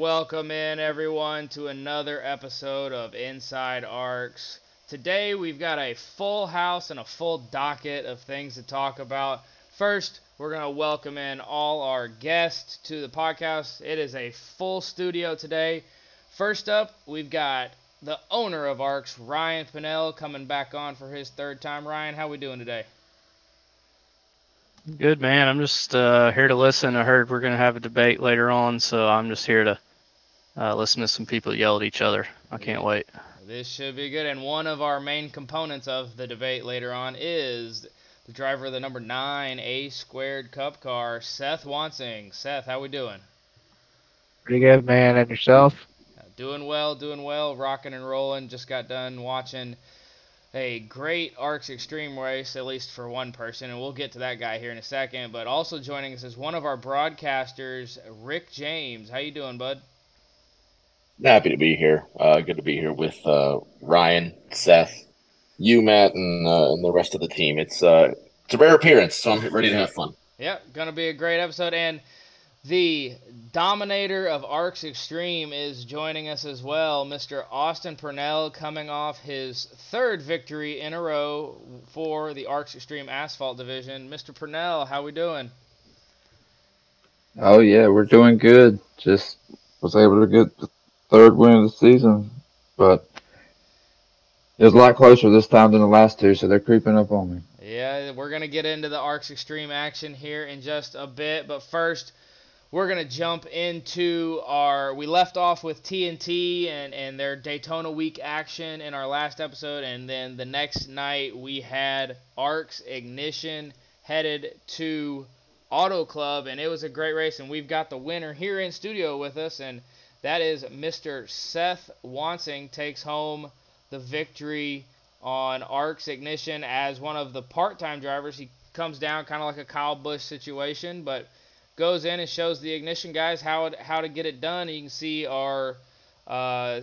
welcome in everyone to another episode of Inside Arcs. Today we've got a full house and a full docket of things to talk about. First, we're going to welcome in all our guests to the podcast. It is a full studio today. First up, we've got the owner of Arcs, Ryan Pannell, coming back on for his third time. Ryan, how are we doing today? Good man. I'm just uh, here to listen. I heard we're gonna have a debate later on, so I'm just here to uh, listen to some people yell at each other. I can't wait. This should be good. And one of our main components of the debate later on is the driver of the number nine A squared Cup car, Seth Wansing. Seth, how we doing? Pretty good, man. And yourself? Doing well, doing well, rocking and rolling. Just got done watching a great Arcs Xtreme race, at least for one person, and we'll get to that guy here in a second. But also joining us is one of our broadcasters, Rick James. How you doing, bud? Happy to be here. Uh, good to be here with uh, Ryan, Seth, you, Matt, and uh, and the rest of the team. It's uh, it's a rare appearance, so I'm ready to have fun. Yep, gonna be a great episode, and the dominator of Arcs Xtreme is joining us as well, Mr. Austin Purnell, coming off his third victory in a row for the Arcs Xtreme Asphalt Division. Mr. Purnell, how are we doing? Oh yeah, we're doing good. Just was able to get the third win of the season, but it was a lot closer this time than the last two, so they're creeping up on me. Yeah, we're gonna get into the Arcs Xtreme action here in just a bit, but first we're going to jump into our we left off with TNT and and their Daytona week action in our last episode and then the next night we had Arcs Ignition headed to Auto Club and it was a great race and we've got the winner here in studio with us and that is Mr. Seth Wansing takes home the victory on Arcs Ignition as one of the part-time drivers. He comes down kind of like a Kyle Busch situation, but goes in and shows the ignition guys how it, how to get it done. You can see our uh,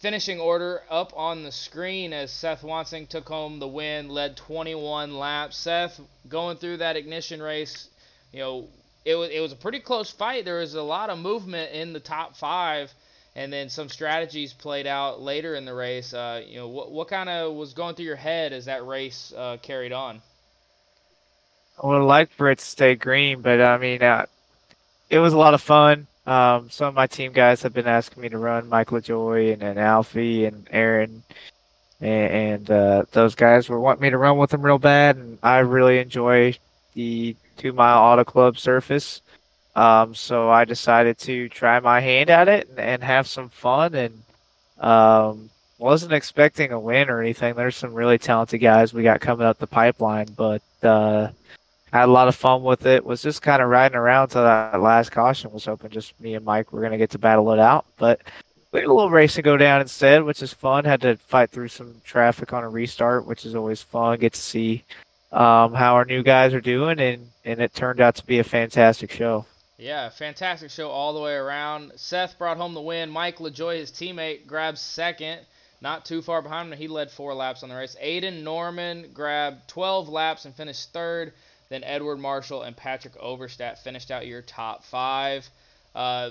finishing order up on the screen as Seth Wansing took home the win, led 21 laps. Seth going through that ignition race, you know, it was it was a pretty close fight. There was a lot of movement in the top five, and then some strategies played out later in the race. Uh, you know, what what kind of was going through your head as that race uh, carried on? I would like for it to stay green, but I mean, uh, it was a lot of fun. Um, some of my team guys have been asking me to run Mike LaJoy and, and Alfie and Aaron, and, and uh, those guys were wanting me to run with them real bad, and I really enjoy the two mile auto club surface. Um, so I decided to try my hand at it and, and have some fun, and um, wasn't expecting a win or anything. There's some really talented guys we got coming up the pipeline, but uh, had a lot of fun with it. Was just kind of riding around to that last caution. Was hoping just me and Mike were gonna get to battle it out, but we had a little race to go down instead, which is fun. Had to fight through some traffic on a restart, which is always fun. Get to see um, how our new guys are doing, and and it turned out to be a fantastic show. Yeah, fantastic show all the way around. Seth brought home the win. Mike LaJoy, his teammate, grabs second. Not too far behind him. He led four laps on the race. Aiden Norman grabbed 12 laps and finished third. Then Edward Marshall and Patrick Overstat finished out your top five. Uh,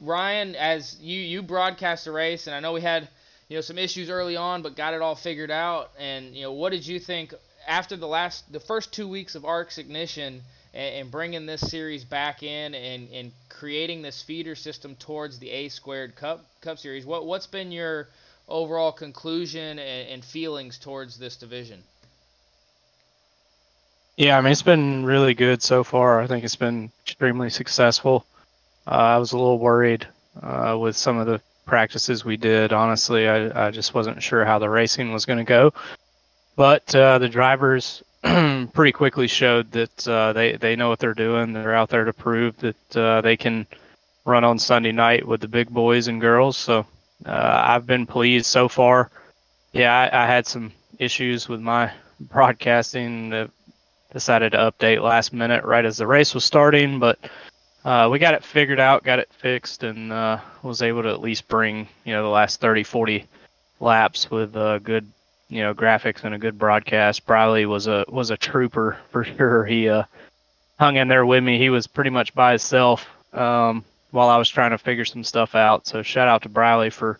Ryan, as you you broadcast the race, and I know we had you know some issues early on, but got it all figured out. And you know, what did you think after the last the first two weeks of Arcs Ignition and, and bringing this series back in and, and creating this feeder system towards the A squared Cup Cup Series? What what's been your overall conclusion and, and feelings towards this division? Yeah, I mean it's been really good so far. I think it's been extremely successful. Uh, I was a little worried uh, with some of the practices we did. Honestly, I, I just wasn't sure how the racing was going to go. But uh, the drivers pretty quickly showed that uh, they they know what they're doing. They're out there to prove that uh, they can run on Sunday night with the big boys and girls. So uh, I've been pleased so far. Yeah, I, I had some issues with my broadcasting that decided to update last minute right as the race was starting, but uh, we got it figured out, got it fixed, and uh, was able to at least bring you know the last 30, 40 laps with uh, good you know graphics and a good broadcast. Briley was a was a trooper for sure. He uh, hung in there with me. He was pretty much by himself. Um, while I was trying to figure some stuff out. So shout out to Briley for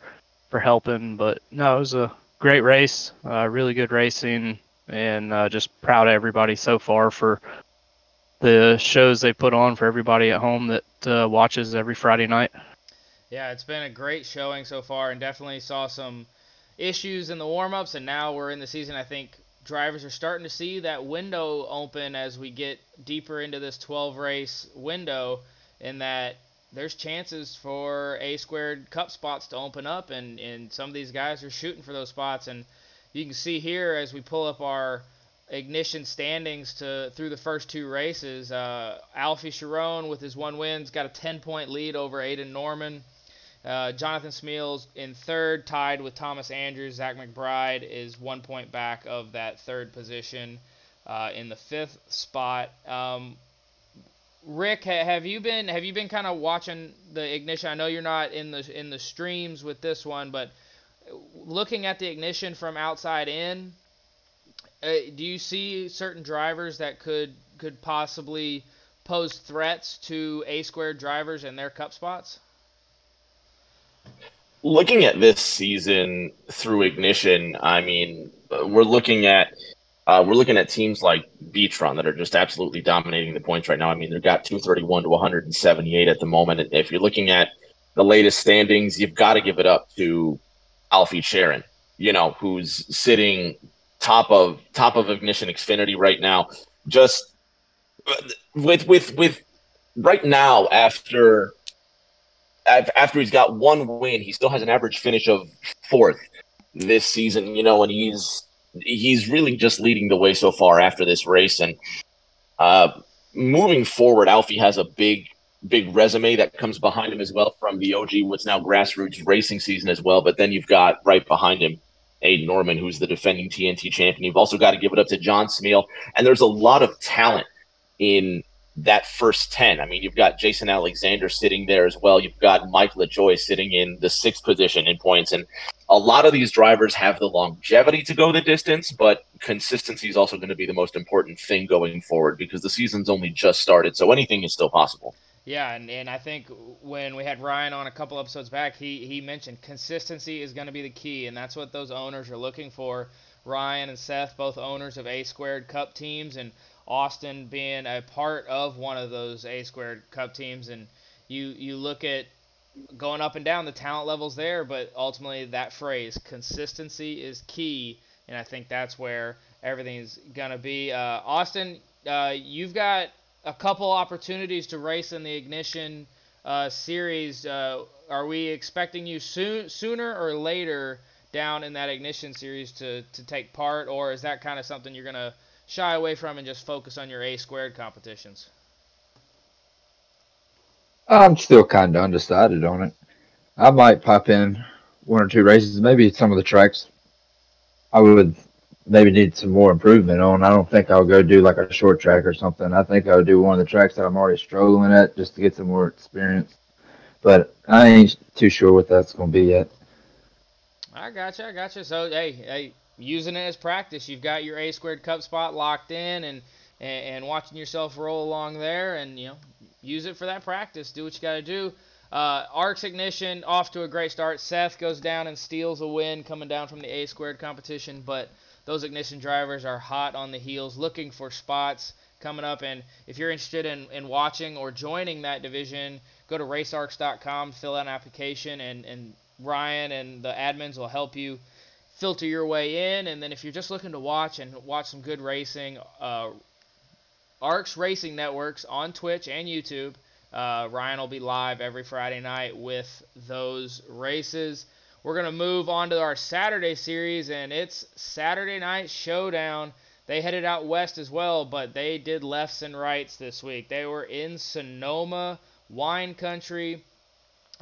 for helping. But no, it was a great race, uh, really good racing, and uh, just proud of everybody so far for the shows they put on for everybody at home that uh, watches every Friday night. Yeah, it's been a great showing so far, and definitely saw some issues in the warm-ups, and now we're in the season. I think drivers are starting to see that window open as we get deeper into this 12 race window, in that there's chances for a squared cup spots to open up, and, and some of these guys are shooting for those spots. And you can see here as we pull up our ignition standings to through the first two races, uh, Alfie Sharon with his one wins got a 10 point lead over Aiden Norman. Uh, Jonathan Smeals in third, tied with Thomas Andrews. Zach McBride is one point back of that third position uh, in the fifth spot. Um, Rick, have you been have you been kind of watching the ignition? I know you're not in the in the streams with this one, but looking at the ignition from outside in, uh, do you see certain drivers that could could possibly pose threats to A squared drivers and their cup spots? Looking at this season through ignition, I mean, we're looking at uh, we're looking at teams like Beatron that are just absolutely dominating the points right now. I mean, they've got 231 to 178 at the moment. And if you're looking at the latest standings, you've got to give it up to Alfie Sharon, you know, who's sitting top of top of Ignition Xfinity right now. Just with with with right now after after he's got one win, he still has an average finish of fourth this season. You know, and he's he's really just leading the way so far after this race. And uh, moving forward, Alfie has a big, big resume that comes behind him as well from the OG, what's now grassroots racing season as well. But then you've got right behind him Aiden Norman, who's the defending TNT champion. You've also got to give it up to John Smeal. And there's a lot of talent in that first 10. I mean, you've got Jason Alexander sitting there as well. You've got Mike LaJoy sitting in the sixth position in points. And a lot of these drivers have the longevity to go the distance, but consistency is also going to be the most important thing going forward because the season's only just started. So anything is still possible. Yeah, and, and I think when we had Ryan on a couple episodes back, he, he mentioned consistency is going to be the key, and that's what those owners are looking for. Ryan and Seth, both owners of A Squared Cup teams, and Austin being a part of one of those A squared cup teams and you you look at going up and down the talent levels there but ultimately that phrase consistency is key and I think that's where everything's gonna be. Uh, Austin uh, you've got a couple opportunities to race in the ignition uh, series. Uh, are we expecting you soon sooner or later down in that ignition series to, to take part or is that kind of something you're gonna shy away from and just focus on your A squared competitions? I'm still kind of undecided on it. I might pop in one or two races, maybe some of the tracks I would maybe need some more improvement on. I don't think I'll go do like a short track or something. I think I'll do one of the tracks that I'm already struggling at just to get some more experience. But I ain't too sure what that's going to be yet. I gotcha, I gotcha. So, hey, hey, using it as practice. You've got your A squared cup spot locked in and, and, and watching yourself roll along there and, you know, use it for that practice. Do what you got to do. Uh, Arcs Ignition off to a great start. Seth goes down and steals a win coming down from the A squared competition, but those Ignition drivers are hot on the heels looking for spots coming up. And if you're interested in, in watching or joining that division, go to racearcs.com, fill out an application, and, and Ryan and the admins will help you filter your way in. And then if you're just looking to watch and watch some good racing, uh, Arcs Racing Networks on Twitch and YouTube. Uh, Ryan will be live every Friday night with those races. We're going to move on to our Saturday series, and it's Saturday Night Showdown. They headed out west as well, but they did lefts and rights this week. They were in Sonoma, wine country.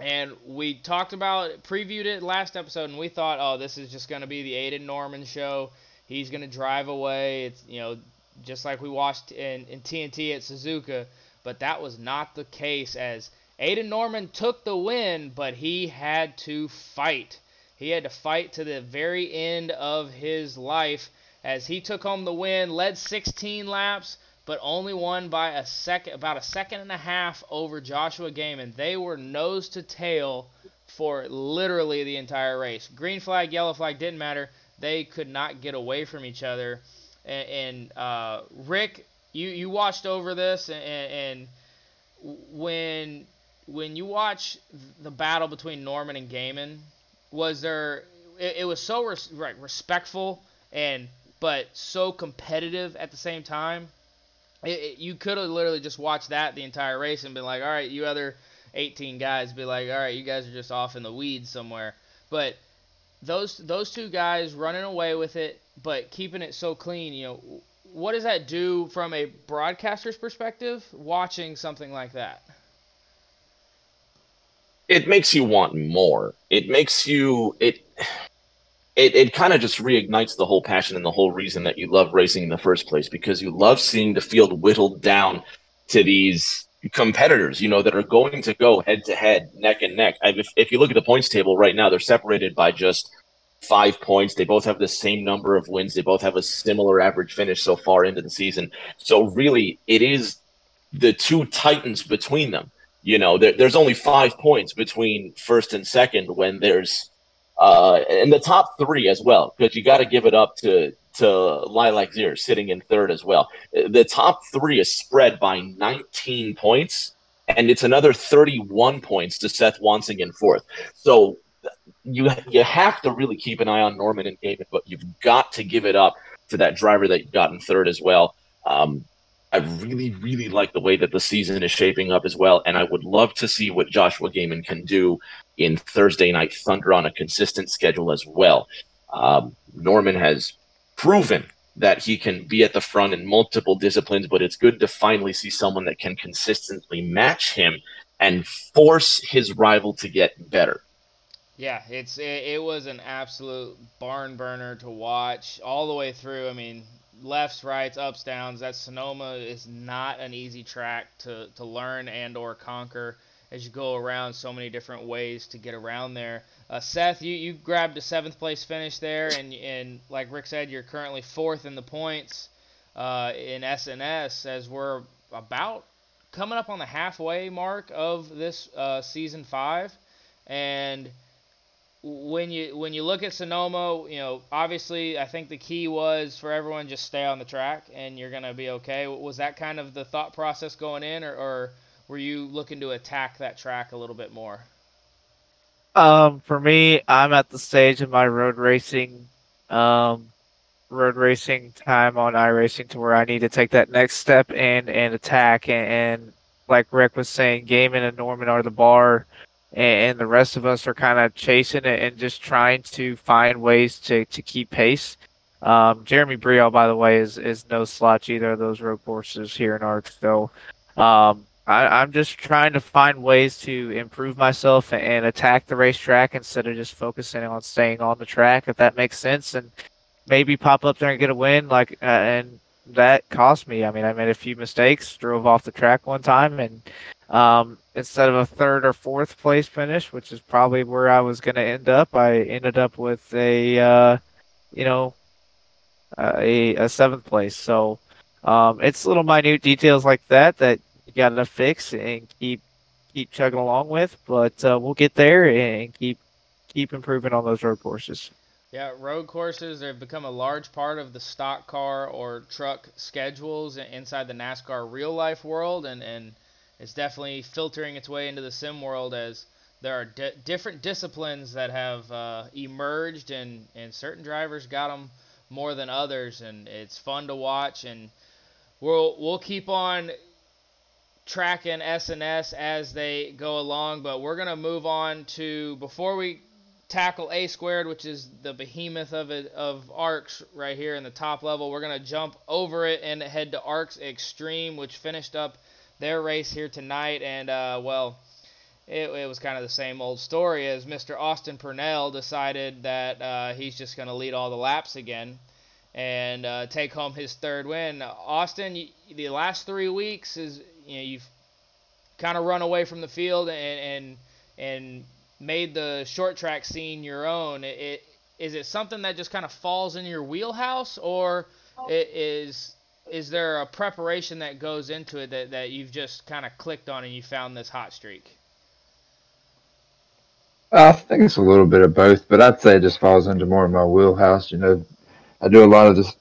And we talked about, previewed it last episode, and we thought, oh, this is just going to be the Aiden Norman show. He's going to drive away. It's, you know, just like we watched in, in TNT at Suzuka. But that was not the case as Aiden Norman took the win, but he had to fight. He had to fight to the very end of his life as he took home the win, led 16 laps, but only won by a second, about a second and a half over Joshua Gaiman. They were nose to tail for literally the entire race. Green flag, yellow flag didn't matter. They could not get away from each other. And, and uh, Rick, you you watched over this, and, and when when you watch the battle between Norman and Gaiman, was there? It, it was so res, right, respectful and but so competitive at the same time. It, it, you could have literally just watched that the entire race and been like, all right, you other 18 guys, be like, all right, you guys are just off in the weeds somewhere. But those those two guys running away with it, but keeping it so clean, you know, what does that do from a broadcaster's perspective watching something like that? It makes you want more. It makes you it it, it kind of just reignites the whole passion and the whole reason that you love racing in the first place because you love seeing the field whittled down to these competitors, you know, that are going to go head to head, neck and neck. If, if you look at the points table right now, they're separated by just five points. They both have the same number of wins. They both have a similar average finish so far into the season. So really, it is the two titans between them. You know, there, there's only five points between first and second when there's uh, in the top three as well, because you got to give it up to to Lilac Zir sitting in third as well. The top three is spread by 19 points, and it's another 31 points to Seth Wansing in fourth. So you you have to really keep an eye on Norman and David, but you've got to give it up to that driver that you've got in third as well. Um, I really, really like the way that the season is shaping up as well, and I would love to see what Joshua Gaiman can do in Thursday Night Thunder on a consistent schedule as well. Um, Norman has proven that he can be at the front in multiple disciplines, but it's good to finally see someone that can consistently match him and force his rival to get better. Yeah, it's it, it was an absolute barn burner to watch all the way through. I mean, lefts, rights, ups, downs. That Sonoma is not an easy track to, to learn and or conquer as you go around so many different ways to get around there. Uh, Seth, you, you grabbed a seventh place finish there, and and like Rick said, you're currently fourth in the points uh, in SNS as we're about coming up on the halfway mark of this uh, season five, and when you when you look at Sonoma, you know, obviously I think the key was for everyone just stay on the track and you're gonna be okay. Was that kind of the thought process going in, or, or were you looking to attack that track a little bit more? Um, for me, I'm at the stage of my road racing, um, road racing time on iRacing to where I need to take that next step and and attack and, and like Rick was saying, Gaiman and Norman are the bar and the rest of us are kind of chasing it and just trying to find ways to, to keep pace. Um, Jeremy Brielle, by the way, is, is no slouch either of those road courses here in. So um, I, am just trying to find ways to improve myself and attack the racetrack instead of just focusing on staying on the track, if that makes sense. And maybe pop up there and get a win. Like, uh, and that cost me. I mean, I made a few mistakes, drove off the track one time, and um, instead of a third or fourth place finish, which is probably where I was going to end up, I ended up with a, uh, you know, a, a seventh place. So um, it's little minute details like that that you got to fix and keep keep chugging along with. But uh, we'll get there and keep keep improving on those road courses. Yeah, road courses they've become a large part of the stock car or truck schedules inside the NASCAR real life world, and and it's definitely filtering its way into the sim world as there are di- different disciplines that have uh, emerged and, and certain drivers got them more than others and it's fun to watch and we'll we'll keep on tracking SNS as they go along but we're going to move on to before we tackle A squared which is the behemoth of it of ARCS right here in the top level we're going to jump over it and head to ARCS Xtreme which finished up their race here tonight, and uh, well, it, it, was kind of the same old story as Mr. Austin Purnell decided that uh, he's just going to lead all the laps again and uh, take home his third win. Austin, the last three weeks is you know you've kind of run away from the field and and and made the short track scene your own. It, it is it something that just kind of falls in your wheelhouse, or it is is there a preparation that goes into it that, that you've just kind of clicked on and you found this hot streak? Uh, I think it's a little bit of both, but I'd say it just falls into more of my wheelhouse. You know, I do a lot of this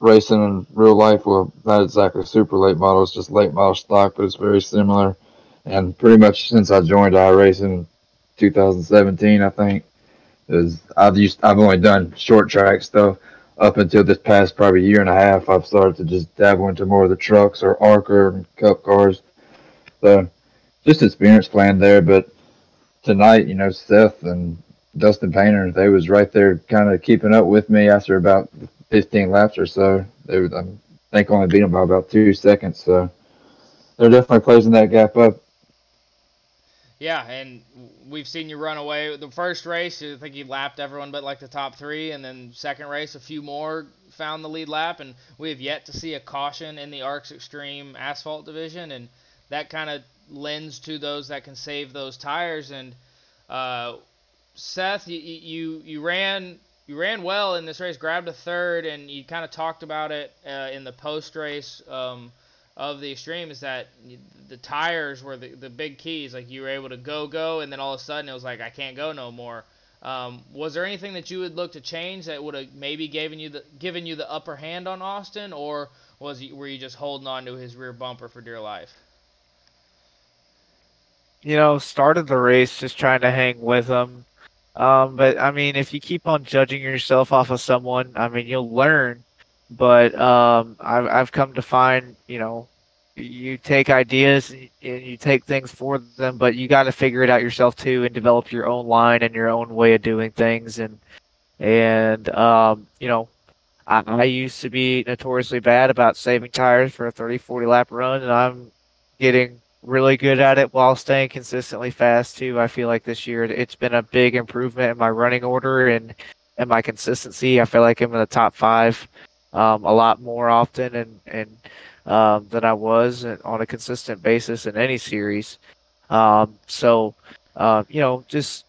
racing in real life. Well, not exactly super late models, just late model stock, but it's very similar. And pretty much since I joined iRacing in 2017, I think, is I've used I've only done short track stuff up until this past probably year and a half. I've started to just dabble into more of the trucks or ARCA and Cup cars. So just experience playing there, but tonight, you know, Seth and Dustin Painter, they was right there kind of keeping up with me after about 15 laps or so. They would, I think, only beat them by about two seconds. So they're definitely closing that gap up. Yeah, and we've seen you run away. The first race, I think you lapped everyone but like the top three, and then second race, a few more found the lead lap, and we have yet to see a caution in the ARCS Xtreme Asphalt division, and that kind of lends to those that can save those tires. And uh, Seth, you, you you ran you ran well in this race, grabbed a third, and you kind of talked about it uh, in the post race. Um, of the extreme is that the tires were the, the big keys. Like you were able to go, go, and then all of a sudden it was like, I can't go no more. Um, was there anything that you would look to change that would have maybe given you the given you the upper hand on Austin, or was you, were you just holding on to his rear bumper for dear life? You know, started the race just trying to hang with him. Um, but I mean, if you keep on judging yourself off of someone, I mean, you'll learn but um, I've I've come to find you know you take ideas and you take things for them, but you got to figure it out yourself too and develop your own line and your own way of doing things. And and um, you know, I, I used to be notoriously bad about saving tires for a 30, 40 lap run, and I'm getting really good at it while staying consistently fast too. I feel like this year it's been a big improvement in my running order and and my consistency. I feel like I'm in the top five um, a lot more often and and um, than I was on a consistent basis in any series. Um, so uh, you know, just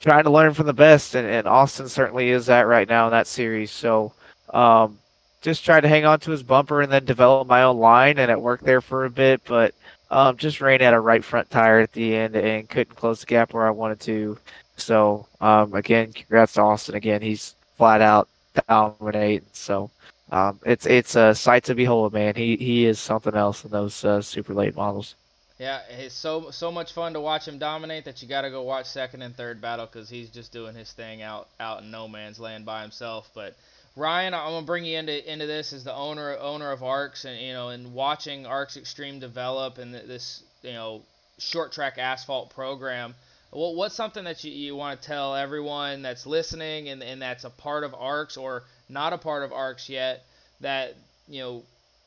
trying to learn from the best, and, and Austin certainly is that right now in that series. So um, just try to hang on to his bumper and then develop my own line, and it worked there for a bit, but. Um, just ran out of right front tire at the end and couldn't close the gap where I wanted to. So um, again, congrats to Austin. Again, he's flat out dominating. So um, it's it's a sight to behold, man. He he is something else in those uh, super late models. Yeah, it's so so much fun to watch him dominate that you got to go watch second and third battle because he's just doing his thing out out in no man's land by himself. But Ryan, I'm gonna bring you into into this as the owner owner of ARCS and you know and watching ARCS Xtreme develop and this you know short track asphalt program. Well, what's something that you, you want to tell everyone that's listening and, and that's a part of ARCS or not a part of ARCS yet, that you know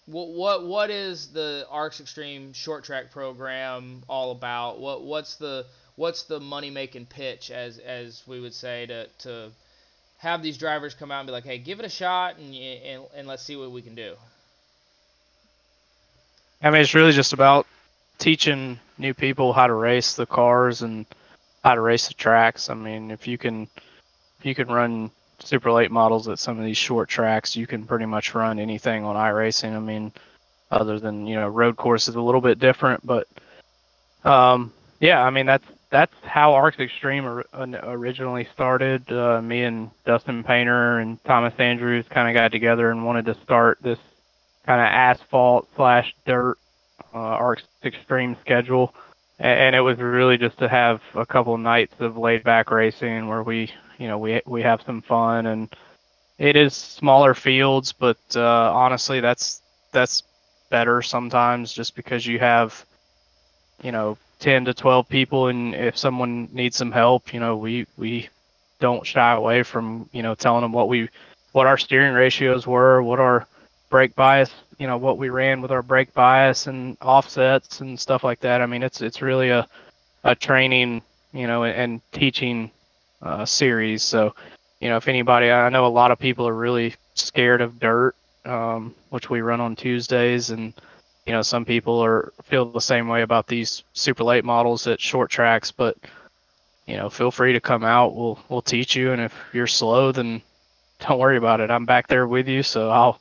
what what what is the ARCS Xtreme short track program all about? What what's the what's the money making pitch as as we would say to to have these drivers come out and be like, hey, give it a shot and and, and let's see what we can do. I mean, it's really just about teaching new people how to race the cars and how to race the tracks. I mean, if you can if you can run super late models at some of these short tracks, you can pretty much run anything on iRacing. I mean, other than you know road course is a little bit different, but um, yeah, I mean that's that's how ARCS Xtreme originally started. Uh, me and Dustin Painter and Thomas Andrews kind of got together and wanted to start this kind of asphalt slash dirt uh, ARCS Xtreme schedule. And it was really just to have a couple nights of laid back racing where we you know we we have some fun and it is smaller fields, but uh, honestly, that's that's better sometimes just because you have you know 10 to 12 people and if someone needs some help you know we we don't shy away from you know telling them what we what our steering ratios were what our brake bias you know what we ran with our brake bias and offsets and stuff like that i mean it's it's really a a training you know and, teaching uh, series. So, you know, if anybody, I know a lot of people are really scared of dirt, um, which we run on Tuesdays, and you know, some people are feel the same way about these super late models at short tracks. But you know, feel free to come out. We'll we'll teach you, and if you're slow, then don't worry about it. I'm back there with you, so I'll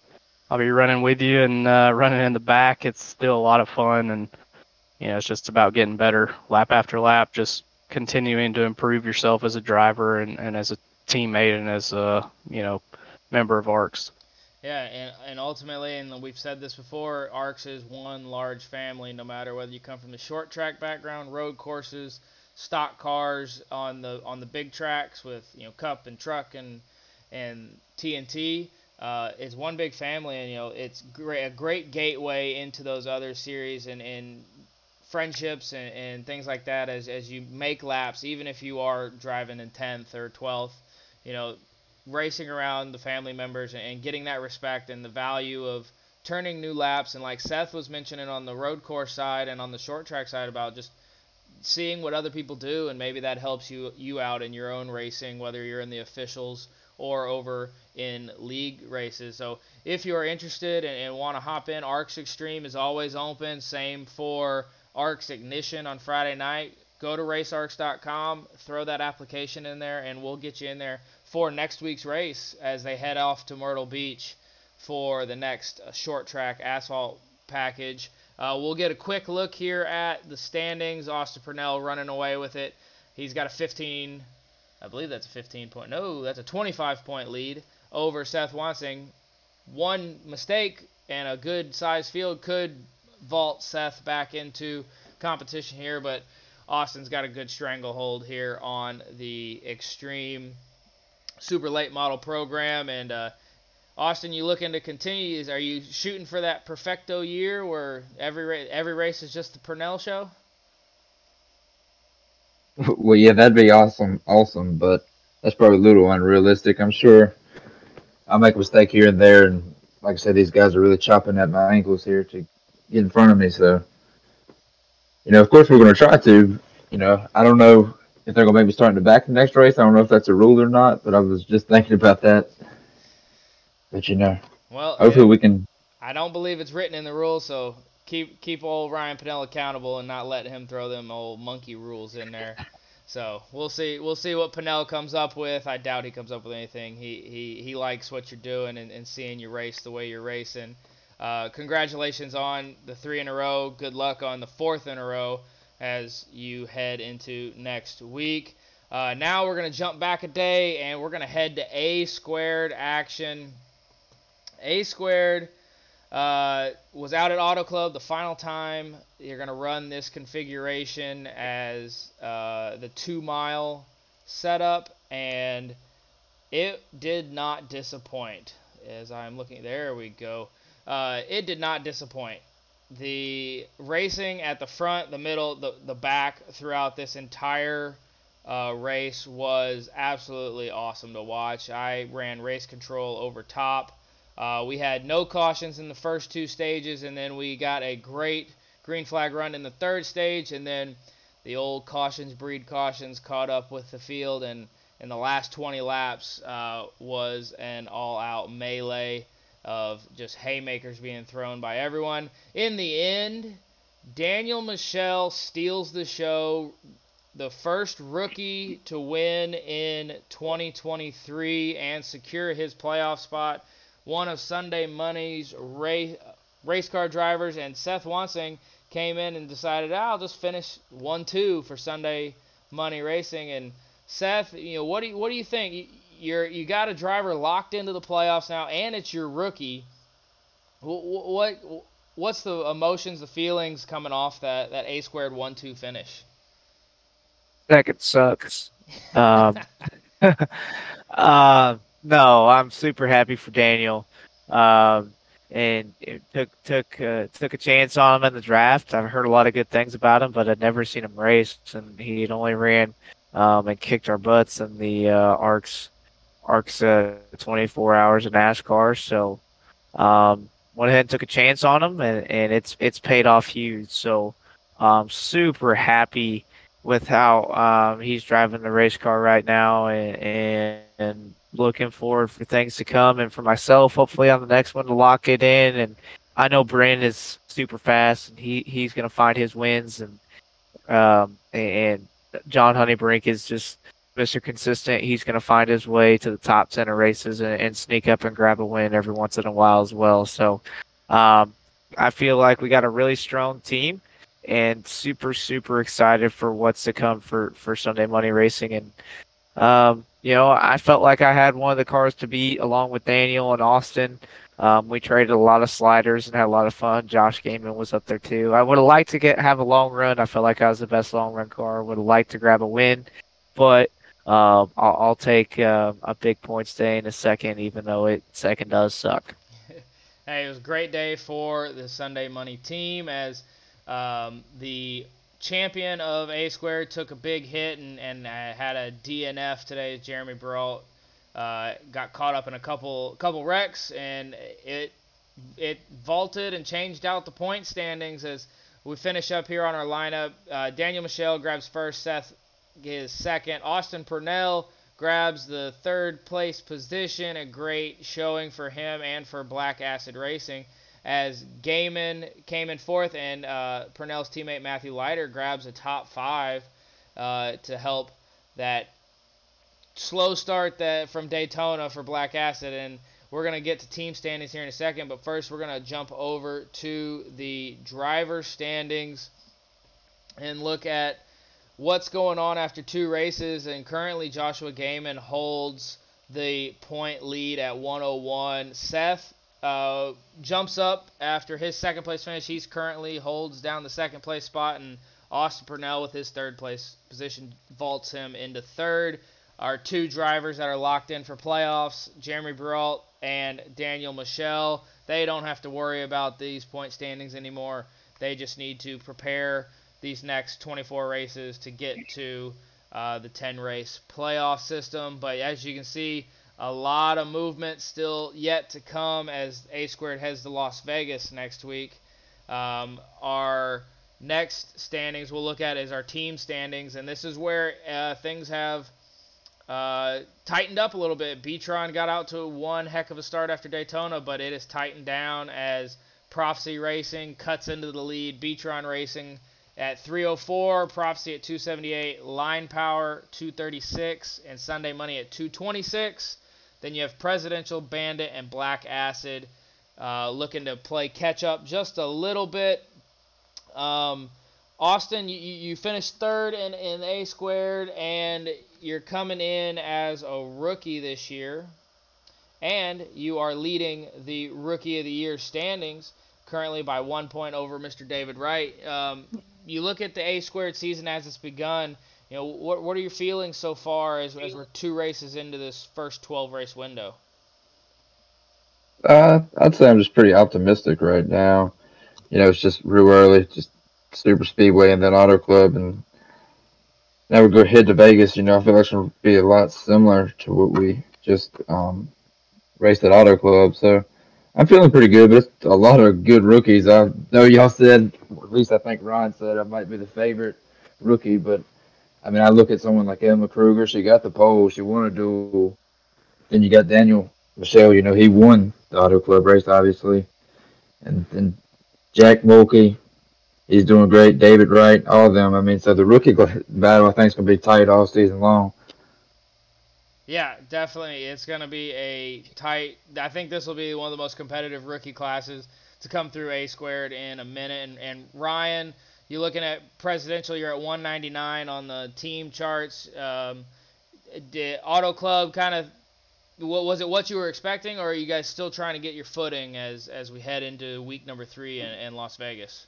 I'll be running with you and uh, running in the back. It's still a lot of fun, and you know, it's just about getting better lap after lap, just continuing to improve yourself as a driver and, and as a teammate and as a you know member of ARCS. Yeah, and, and ultimately, and we've said this before, ARCS is one large family. No matter whether you come from the short track background, road courses, stock cars on the on the big tracks with you know Cup and Truck and and TNT. Uh, it's one big family, and you know it's great, a great gateway into those other series and, and friendships and, and things like that as, as you make laps, even if you are driving in 10th or 12th, you know, racing around the family members and, getting that respect and the value of turning new laps. And like Seth was mentioning on the road course side and on the short track side about just seeing what other people do and maybe that helps you you out in your own racing, whether you're in the officials or over in league races. So if you are interested and, and want to hop in, ARCS Xtreme is always open. Same for ARCS Ignition on Friday night. Go to racearcs.com, throw that application in there, and we'll get you in there for next week's race as they head off to Myrtle Beach for the next uh, short track asphalt package. Uh, we'll get a quick look here at the standings. Austin Purnell running away with it. He's got a 15 I believe that's a 15 point. No, that's a 25 point lead over Seth Wansing. One mistake and a good size field could vault Seth back into competition here, but Austin's got a good stranglehold here on the extreme super late model program. And uh, Austin, you looking to continue? Is Are you shooting for that perfecto year where every every race is just the Purnell show? Well, yeah, that'd be awesome, awesome, but that's probably a little unrealistic. I'm sure I'll make a mistake here and there, and like I said, these guys are really chopping at my ankles here to get in front of me. So, you know, of course, we're going to try to. You know, I don't know if they're going to maybe start in the back the next race. I don't know if that's a rule or not, but I was just thinking about that. But you know, well, hopefully yeah, we can. I don't believe it's written in the rules, so keep keep old Ryan Pannell accountable and not let him throw them old monkey rules in there. So we'll see we'll see what Pannell comes up with. I doubt he comes up with anything. He he, he likes what you're doing and, and seeing you race the way you're racing. Uh, congratulations on the three in a row. Good luck on the fourth in a row as you head into next week. Uh, now we're going to jump back a day and we're going to head to A squared action. A squared uh, was out at Auto Club the final time. You're going to run this configuration as uh, the two mile setup, and it did not disappoint. As I'm looking, there we go. Uh, it did not disappoint. The racing at the front, the middle, the, the back throughout this entire uh, race was absolutely awesome to watch. I ran race control over top. Uh, we had no cautions in the first two stages, and then we got a great green flag run in the third stage, and then the old cautions breed cautions caught up with the field, and in the last 20 laps uh, was an all-out melee of just haymakers being thrown by everyone. In the end, Daniel Michelle steals the show, the first rookie to win in 2023 and secure his playoff spot one of Sunday Money's race, race car drivers, and Seth Wansing came in and decided, oh, I'll just finish one two for Sunday Money Racing. And Seth, you know, what do you, what do you think? You're you got a driver locked into the playoffs now, and it's your rookie. What, what what's the emotions, the feelings coming off that that A squared one two finish? Heck, it sucks. um, uh, no, I'm super happy for Daniel. Um, and it took took uh, took a chance on him in the draft. I've heard a lot of good things about him, but I'd never seen him race, and he had only ran um, and kicked our butts in the uh, ARCS ARCS uh, 24 hours of NASCAR. So um, went ahead and took a chance on him, and, and it's it's paid off huge. So I'm super happy with how um, he's driving the race car right now, and, and, looking forward for things to come and for myself, hopefully on the next one to lock it in. And I know Brandon is super fast and he, he's going to find his wins. And, um, and John Honeybrink is just Mr. Consistent. He's going to find his way to the top 10 of races and, and, sneak up and grab a win every once in a while as well. So um, I feel like we got a really strong team and super, super excited for what's to come for, for Sunday Money Racing. And, um, you know, I felt like I had one of the cars to beat along with Daniel and Austin. Um, we traded a lot of sliders and had a lot of fun. Josh Gaiman was up there too. I would have liked to get have a long run. I felt like I was the best long run car. Would have liked to grab a win, but um, I'll, I'll, take uh, a big points day in a second, even though it second does suck. hey, it was a great day for the Sunday Money team as um, the champion of A Square took a big hit and, and had a DNF today. Jeremy Brault uh, got caught up in a couple couple wrecks, and it it vaulted and changed out the point standings as we finish up here on our lineup. Uh, Daniel Michelle grabs first, Seth is second, Austin Purnell grabs the third place position. A great showing for him and for Black Acid Racing. As Gaiman came in fourth, and uh, Purnell's teammate Matthew Leiter grabs a top five uh, to help that slow start that from Daytona for Black Acid, and we're gonna get to team standings here in a second. But first, we're gonna jump over to the driver standings and look at what's going on after two races. And currently, Joshua Gaiman holds the point lead at 101. Seth uh, jumps up after his second place finish. He's currently holds down the second place spot, and Austin Purnell with his third place position vaults him into third our two drivers that are locked in for playoffs, Jeremy Brault and Daniel Michelle. They don't have to worry about these point standings anymore. They just need to prepare these next 24 races to get to uh, the 10 race playoff system. But as you can see, a lot of movement still yet to come as A Squared heads to Las Vegas next week. Um, our next standings we'll look at is our team standings, and this is where uh, things have uh, tightened up a little bit. Beatron got out to one heck of a start after Daytona, but it has tightened down as Prophecy Racing cuts into the lead. Beatron Racing at 304, Prophecy at 278, Line Power 236, and Sunday Money at 226. Then you have Presidential Bandit and Black Acid uh, looking to play catch up just a little bit. Um, Austin, you, you finished third in, in A squared, and you're coming in as a rookie this year, and you are leading the Rookie of the Year standings currently by one point over Mr. David Wright. Um, you look at the A squared season as it's begun. You know, what what are your feelings so far as, as we're two races into this first 12 race window? Uh, I'd say I'm just pretty optimistic right now. You know, it's just real early, just super speedway and then auto club and now we go head to Vegas, you know, I feel like it's gonna be a lot similar to what we just um, raced at auto club. So I'm feeling pretty good, but it's a lot of good rookies. I know y'all said, at least I think Ryan said I might be the favorite rookie, but I mean, I look at someone like Emma Kruger. She got the pole. She won a duel. Then you got Daniel Michelle. You know, he won the auto club race, obviously. And then Jack Mulkey, he's doing great. David Wright, all of them. I mean, so the rookie battle I think is going to be tight all season long. Yeah, definitely. It's going to be a tight. I think this will be one of the most competitive rookie classes to come through A squared in a minute. And, and Ryan, you're looking at presidential. You're at 199 on the team charts. Um, did Auto Club kind of what was it what you were expecting, or are you guys still trying to get your footing as as we head into week number three in, in Las Vegas?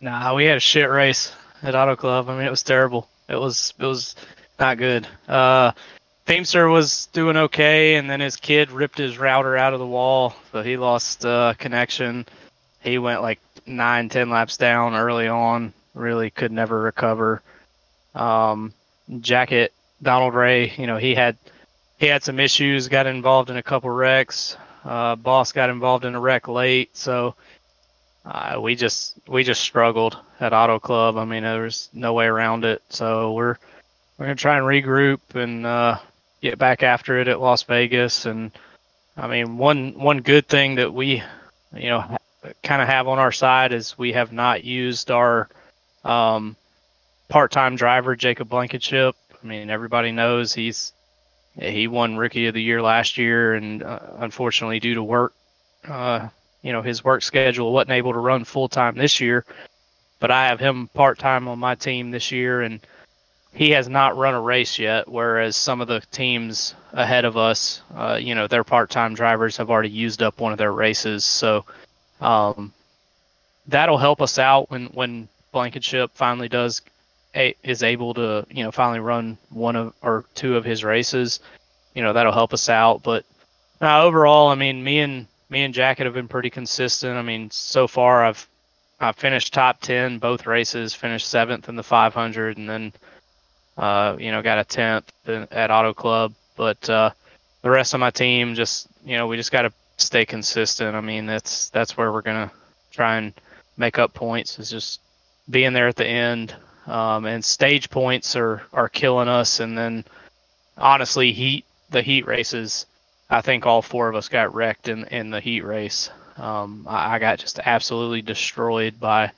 Nah, we had a shit race at Auto Club. I mean, it was terrible. It was it was not good. Uh, Famester was doing okay, and then his kid ripped his router out of the wall, so he lost uh, connection. He went like nine, ten laps down early on. Really could never recover. Um, Jacket Donald Ray, you know, he had he had some issues. Got involved in a couple wrecks. Uh, Boss got involved in a wreck late, so uh, we just we just struggled at Auto Club. I mean, there was no way around it. So we're we're gonna try and regroup and uh, get back after it at Las Vegas. And I mean, one one good thing that we you know kind of have on our side is we have not used our um, part-time driver Jacob Blankenship. I mean, everybody knows he's he won Rookie of the Year last year, and uh, unfortunately, due to work, uh, you know, his work schedule wasn't able to run full time this year. But I have him part time on my team this year, and he has not run a race yet. Whereas some of the teams ahead of us, uh, you know, their part time drivers have already used up one of their races. So um, that'll help us out when when Blankenship finally does a, is able to you know finally run one of or two of his races. You know that'll help us out. But uh, overall, I mean, me and me and Jacket have been pretty consistent. I mean, so far I've I finished top ten both races, finished seventh in the 500, and then uh, you know got a tenth at Auto Club. But uh, the rest of my team just you know we just got to stay consistent. I mean that's that's where we're gonna try and make up points is just being there at the end. Um, and stage points are are killing us. And then honestly, heat the heat races. I think all four of us got wrecked in in the heat race. Um, I, I, got just absolutely destroyed by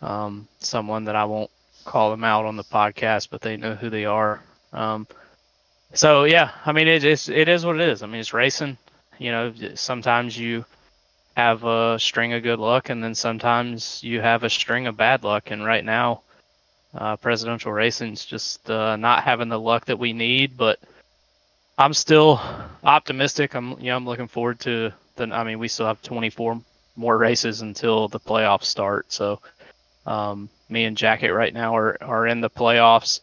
um, someone that I won't call them out on the podcast, but they know who they are. Um, so yeah, I mean it is it is what it is. I mean it's racing. You know, sometimes you have a string of good luck, and then sometimes you have a string of bad luck. And right now, uh, presidential racing's just uh, not having the luck that we need. But I'm still optimistic. I'm you know I'm looking forward to the. I mean, we still have 24 more races until the playoffs start. So um, me and Jacket right now are are in the playoffs.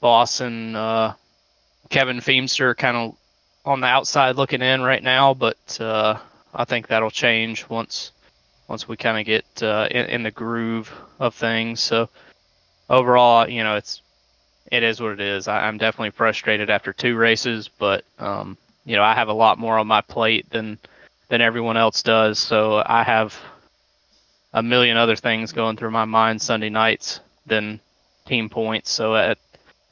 Boss and uh, Kevin Feemster kind of on the outside looking in right now, but uh, I think that'll change once once we kind of get uh, in, in, the groove of things. So overall, you know, it's it is what it is. I, am definitely frustrated after two races, but um, you know, I have a lot more on my plate than than everyone else does. So I have a million other things going through my mind Sunday nights than team points. So that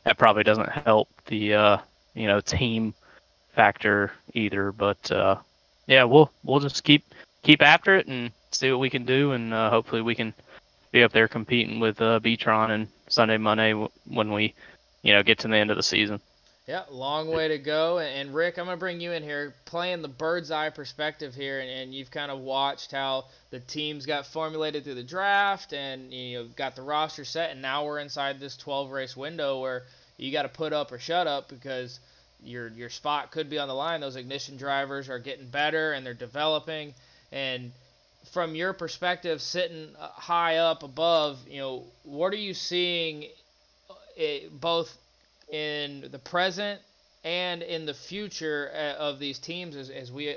that probably doesn't help the uh, you know team factor either. But uh, yeah, we'll we'll just keep keep after it and see what we can do, and uh, hopefully we can be up there competing with uh, Beatron and Sunday Monday when we, you know, get to the end of the season. Yeah, long way to go. And Rick, I'm gonna bring you in here, playing the bird's eye perspective here, and, and you've kind of watched how the teams got formulated through the draft, and you know got the roster set, and now we're inside this 12 race window where you got to put up or shut up because your your spot could be on the line. Those ignition drivers are getting better and they're developing. And from your perspective, sitting uh, high up above, you know, what are you seeing, uh, both in the present and in the future uh, of these teams as, as we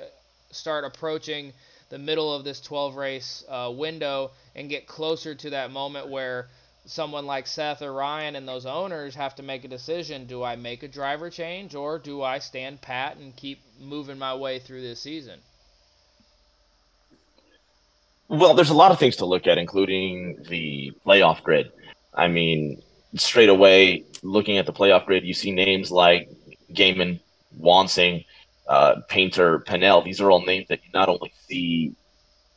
start approaching the middle of this 12 race uh, window and get closer to that moment where someone like Seth or Ryan and those owners have to make a decision do I make a driver change or do I stand pat and keep moving my way through this season? Well, there's a lot of things to look at, including the playoff grid. I mean, straight away, looking at the playoff grid, you see names like Gaiman, Wansing, uh, Painter, Pannell. These are all names that you not only see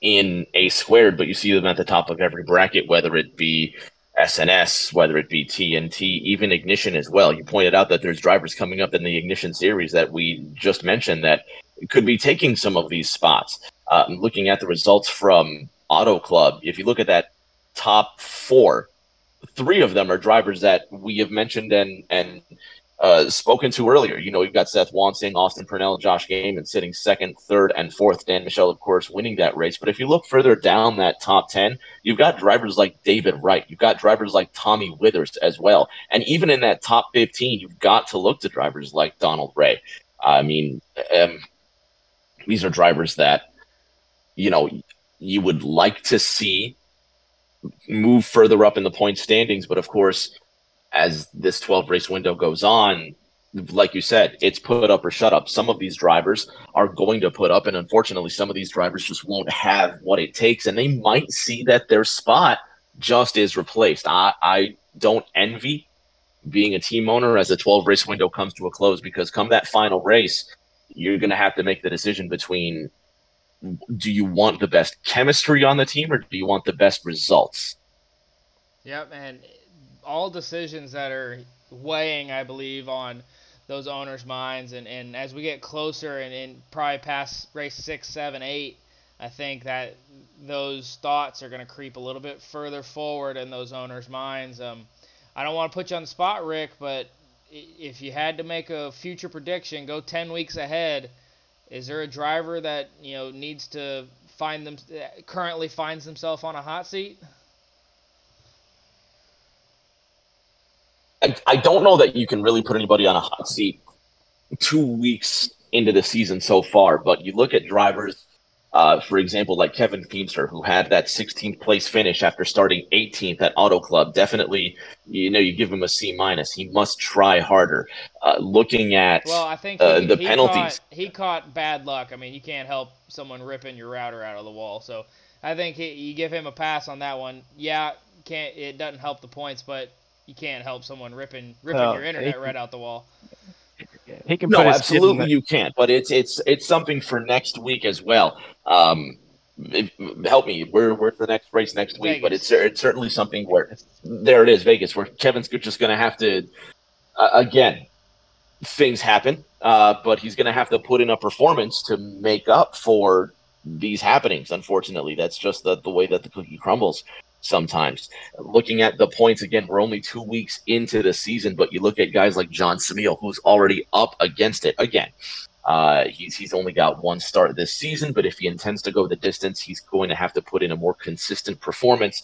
in A squared, but you see them at the top of every bracket, whether it be SNS, whether it be TNT, even Ignition as well. You pointed out that there's drivers coming up in the Ignition series that we just mentioned that could be taking some of these spots. Uh, looking at the results from Auto Club, if you look at that top four, three of them are drivers that we have mentioned and and uh, spoken to earlier. You know, you've got Seth Wansing, Austin Purnell, Josh Gaiman sitting second, third, and fourth. Dan Michelle, of course, winning that race. But if you look further down that top 10, you've got drivers like David Wright. You've got drivers like Tommy Withers as well. And even in that top 15, you've got to look to drivers like Donald Ray. I mean, um, these are drivers that, you know, you would like to see move further up in the point standings. But of course, as this 12 race window goes on, like you said, it's put up or shut up. Some of these drivers are going to put up, and unfortunately, some of these drivers just won't have what it takes, and they might see that their spot just is replaced. I, I don't envy being a team owner as the 12 race window comes to a close because come that final race, you're going to have to make the decision between do you want the best chemistry on the team or do you want the best results? Yep, and all decisions that are weighing, I believe, on those owners' minds. And, and as we get closer and, and probably past race six, seven, eight, I think that those thoughts are going to creep a little bit further forward in those owners' minds. Um, I don't want to put you on the spot, Rick, but if you had to make a future prediction, go 10 weeks ahead. Is there a driver that you know needs to find them currently finds himself on a hot seat? I, I don't know that you can really put anybody on a hot seat two weeks into the season so far, but you look at drivers uh, for example, like Kevin Feemster, who had that 16th place finish after starting 18th at Auto Club, definitely, you know, you give him a C minus. He must try harder. Uh, looking at well, I think uh, the he penalties, caught, he caught bad luck. I mean, you can't help someone ripping your router out of the wall. So I think he, you give him a pass on that one. Yeah, can't it doesn't help the points, but you can't help someone ripping ripping your internet right out the wall. He can. No, absolutely, you can't. But it's it's it's something for next week as well. Um, if, help me. Where where's the next race next week? Vegas. But it's it's certainly something where there it is, Vegas, where Kevin's just going to have to uh, again. Things happen, uh, but he's going to have to put in a performance to make up for these happenings. Unfortunately, that's just the, the way that the cookie crumbles sometimes. Looking at the points again, we're only two weeks into the season, but you look at guys like John Samil, who's already up against it again. Uh, he's he's only got one start this season, but if he intends to go the distance, he's going to have to put in a more consistent performance.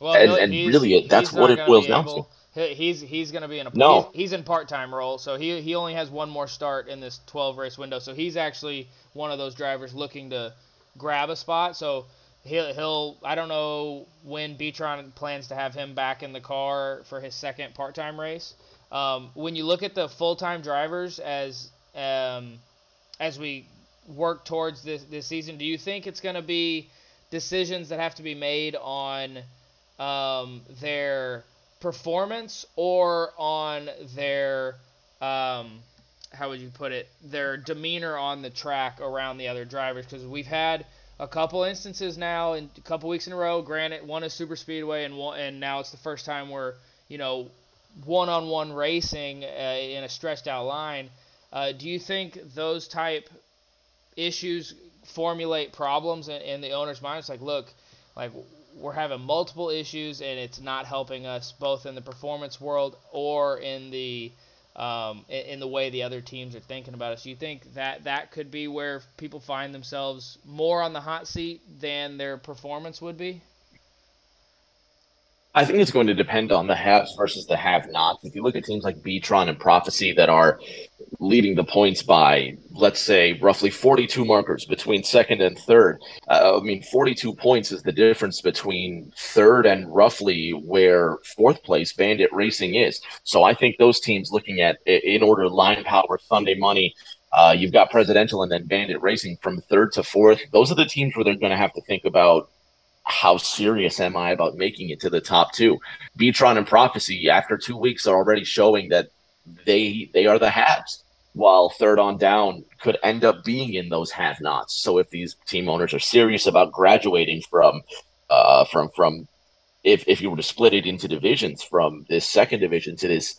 Well, and, and really, that's what it boils down to. He's he's going to be in a No. he's, he's in part time role, so he he only has one more start in this 12 race window. So he's actually one of those drivers looking to grab a spot. So he'll he'll I don't know when Beatron plans to have him back in the car for his second part time race. Um, when you look at the full time drivers as um, as we work towards this this season, do you think it's going to be decisions that have to be made on um, their performance or on their um, how would you put it their demeanor on the track around the other drivers because we've had a couple instances now in a couple weeks in a row granted one is super speedway and one and now it's the first time we're you know one-on-one racing uh, in a stretched out line. Uh, do you think those type issues formulate problems in, in the owner's mind? It's like look like we're having multiple issues and it's not helping us both in the performance world or in the um, in, in the way the other teams are thinking about us. You think that that could be where people find themselves more on the hot seat than their performance would be? I think it's going to depend on the haves versus the have-nots. If you look at teams like Beatron and Prophecy that are leading the points by, let's say, roughly 42 markers between second and third, uh, I mean, 42 points is the difference between third and roughly where fourth place Bandit Racing is. So I think those teams looking at in order line power, Sunday money, uh, you've got Presidential and then Bandit Racing from third to fourth. Those are the teams where they're going to have to think about how serious am I about making it to the top two? Beatron and Prophecy, after two weeks, are already showing that they they are the haves, while third on down could end up being in those have-nots. So if these team owners are serious about graduating from uh, from from if if you were to split it into divisions from this second division to this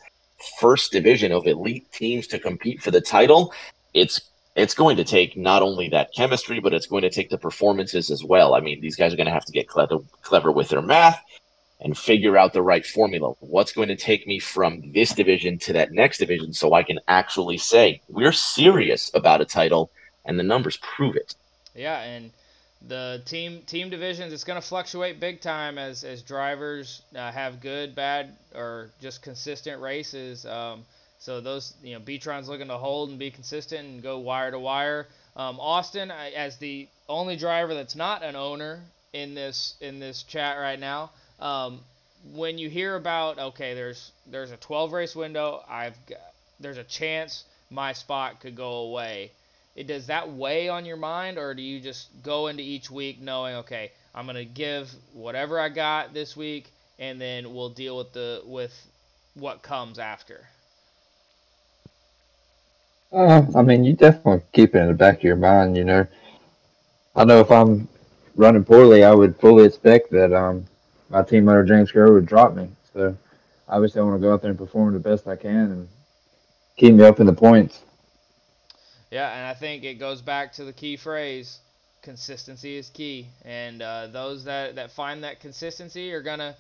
first division of elite teams to compete for the title, it's it's going to take not only that chemistry, but it's going to take the performances as well. I mean, these guys are going to have to get clever, clever with their math and figure out the right formula. What's going to take me from this division to that next division so I can actually say we're serious about a title and the numbers prove it. Yeah, and the team team divisions it's going to fluctuate big time as as drivers uh, have good, bad, or just consistent races. Um, so those you know Beatron's looking to hold and be consistent and go wire to wire. Um, Austin, I- as the only driver that's not an owner in this in this chat right now, um, when you hear about okay, there's there's a 12 race window, I've got, there's a chance my spot could go away it does that weigh on your mind or do you just go into each week knowing okay i'm to give whatever i got this week and then we'll deal with the with what comes after Uh, I mean, you definitely keep it in the back of your mind. You know, I know if I'm running poorly, I would fully expect that um my team owner James Kerr would drop me. So obviously I want to go out there and perform the best I can and keep me up in the points. Yeah, and I think it goes back to the key phrase: consistency is key. And uh, those that, that find that consistency are gonna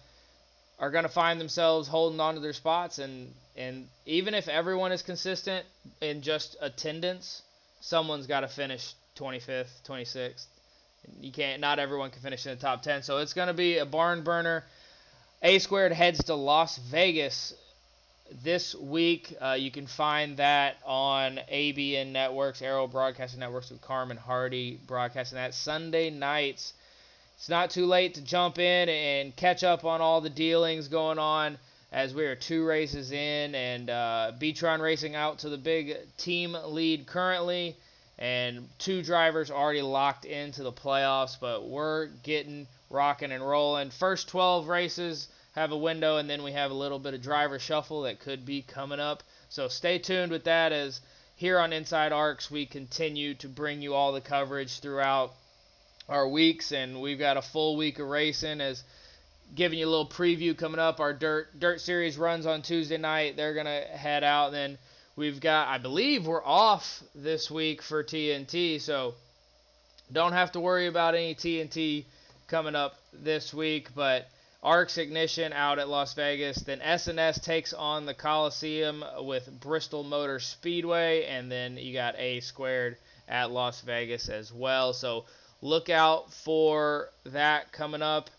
are gonna find themselves holding on to their spots. And and even if everyone is consistent in just attendance, someone's got to finish 25th, 26th. You can't. Not everyone can finish in the top 10. So it's gonna be a barn burner. A squared heads to Las Vegas this week. Uh, you can find that on ABN Networks, Arrow Broadcasting Networks with Carmen Hardy broadcasting that Sunday nights. It's not too late to jump in and catch up on all the dealings going on as we are two races in and uh, Beatron racing out to the big team lead currently and two drivers already locked into the playoffs but we're getting rocking and rolling first 12 races have a window, and then we have a little bit of driver shuffle that could be coming up. So stay tuned with that as here on Inside ARCS we continue to bring you all the coverage throughout our weeks, and we've got a full week of racing as giving you a little preview coming up. Our dirt dirt series runs on Tuesday night. They're gonna head out. Then we've got, I believe, we're off this week for TNT, so don't have to worry about any TNT coming up this week. But ARCS Ignition out at Las Vegas. Then SNS takes on the Coliseum with Bristol Motor Speedway, and then you got A squared at Las Vegas as well. So look out for that coming up.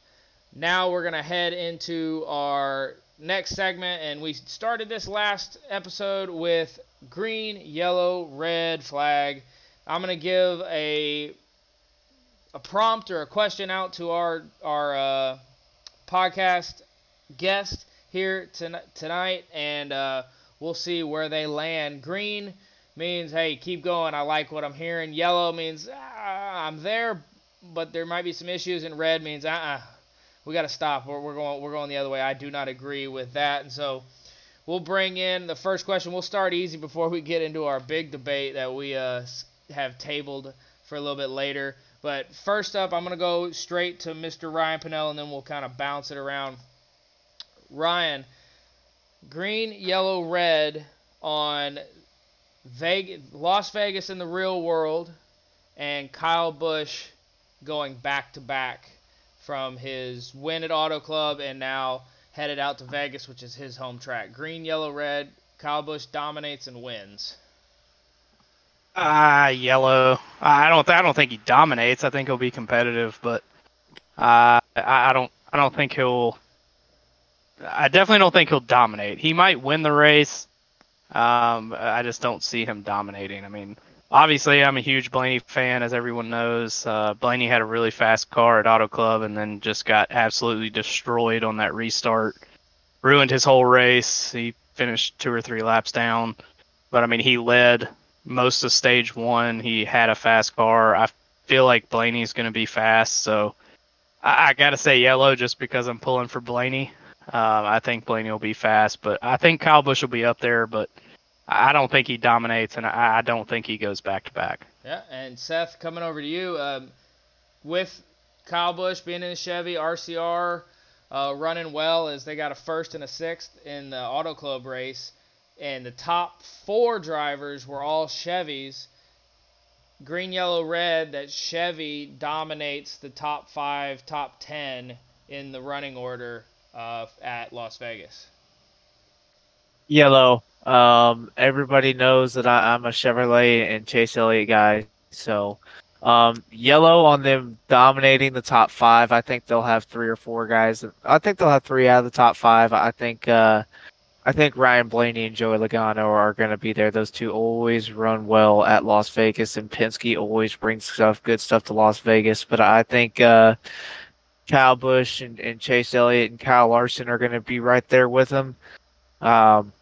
Now we're gonna head into our next segment, and we started this last episode with green, yellow, red flag. I'm gonna give a a prompt or a question out to our our uh, podcast guest here tonight, and uh, we'll see where they land. Green means, hey, keep going. I like what I'm hearing. Yellow means, ah, I'm there, but there might be some issues. And red means, uh uh we got to stop. We're, we're, going, we're going the other way. I do not agree with that. And so we'll bring in the first question. We'll start easy before we get into our big debate that we uh, have tabled for a little bit later. But first up, I'm going to go straight to Mr. Ryan Pannell, and then we'll kind of bounce it around. Ryan, green, yellow, red on Vegas, Las Vegas in the real world, and Kyle Busch going back to back from his win at Auto Club and now headed out to Vegas, which is his home track. Green, yellow, red. Kyle Busch dominates and wins. Ah, uh, yellow. I don't. I don't think he dominates. I think he'll be competitive, but uh, I, don't. I don't think he'll. I definitely don't think he'll dominate. He might win the race. Um, I just don't see him dominating. I mean, obviously, I'm a huge Blaney fan, as everyone knows. Uh, Blaney had a really fast car at Auto Club, and then just got absolutely destroyed on that restart. Ruined his whole race. He finished two or three laps down, but I mean, he led most of stage one. He had a fast car. I feel like Blaney's going to be fast, so I, I got to say yellow just because I'm pulling for Blaney. Um, I think Blaney will be fast, but I think Kyle Busch will be up there, but I don't think he dominates, and I, don't think he goes back to back. Yeah, and Seth, coming over to you, um, with Kyle Busch being in the Chevy RCR, uh, running well as they got a first and a sixth in the Auto Club race and the top four drivers were all Chevys. Green, yellow, red. That Chevy dominates the top five, top ten in the running order uh, at Las Vegas. Yellow. Um, everybody knows that I, am a Chevrolet and Chase Elliott guy, so um, yellow on them dominating the top five. I think they'll have three or four guys. I think they'll have three out of the top five. I think uh, I think Ryan Blaney and Joey Logano are going to be there. Those two always run well at Las Vegas, and Penske always brings stuff, good stuff to Las Vegas. But I think uh, Kyle Busch and, and, Chase Elliott and Kyle Larson are going to be right there with them. Um,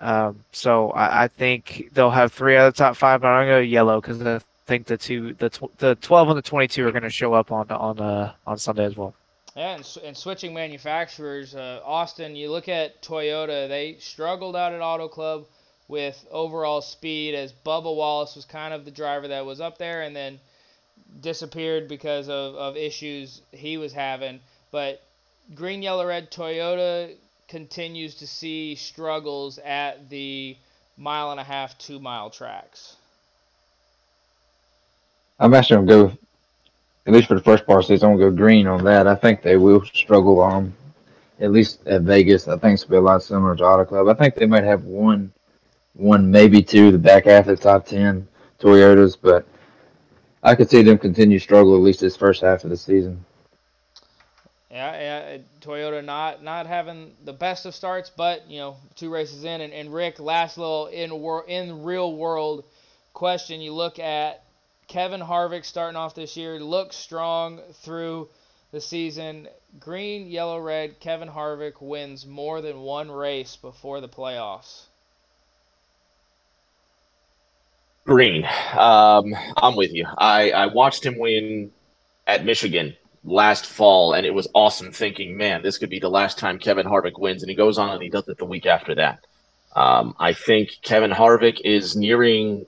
um, so I, I, think they'll have three out of the top five, but I'm going to go yellow because I think the two, the tw- the 12 and the 22 are going to show up on on uh, on Sunday as well. Yeah, and, and switching manufacturers, uh, Austin, you look at Toyota, they struggled out at Auto Club with overall speed as Bubba Wallace was kind of the driver that was up there and then disappeared because of, of issues he was having. But green, yellow, red Toyota continues to see struggles at the mile and a half, two mile tracks? I'm actually gonna go, at least for the first part of the season, I'm gonna go green on that. I think they will struggle um at least at Vegas. I think it's gonna be a lot similar to Auto Club. I think they might have one one maybe two the back half of the top ten Toyotas, but I could see them continue to struggle at least this first half of the season. Yeah, yeah, Toyota not not having the best of starts, but you know, two races in, and, and Rick, last little in wor- in real world question. You look at Kevin Harvick starting off this year, looks strong through the season. Green, yellow, red. Kevin Harvick wins more than one race before the playoffs. Green. Um, I'm with you. I, I watched him win at Michigan last fall, and it was awesome thinking, man, this could be the last time Kevin Harvick wins. And he goes on and he does it the week after that. Um, I think Kevin Harvick is nearing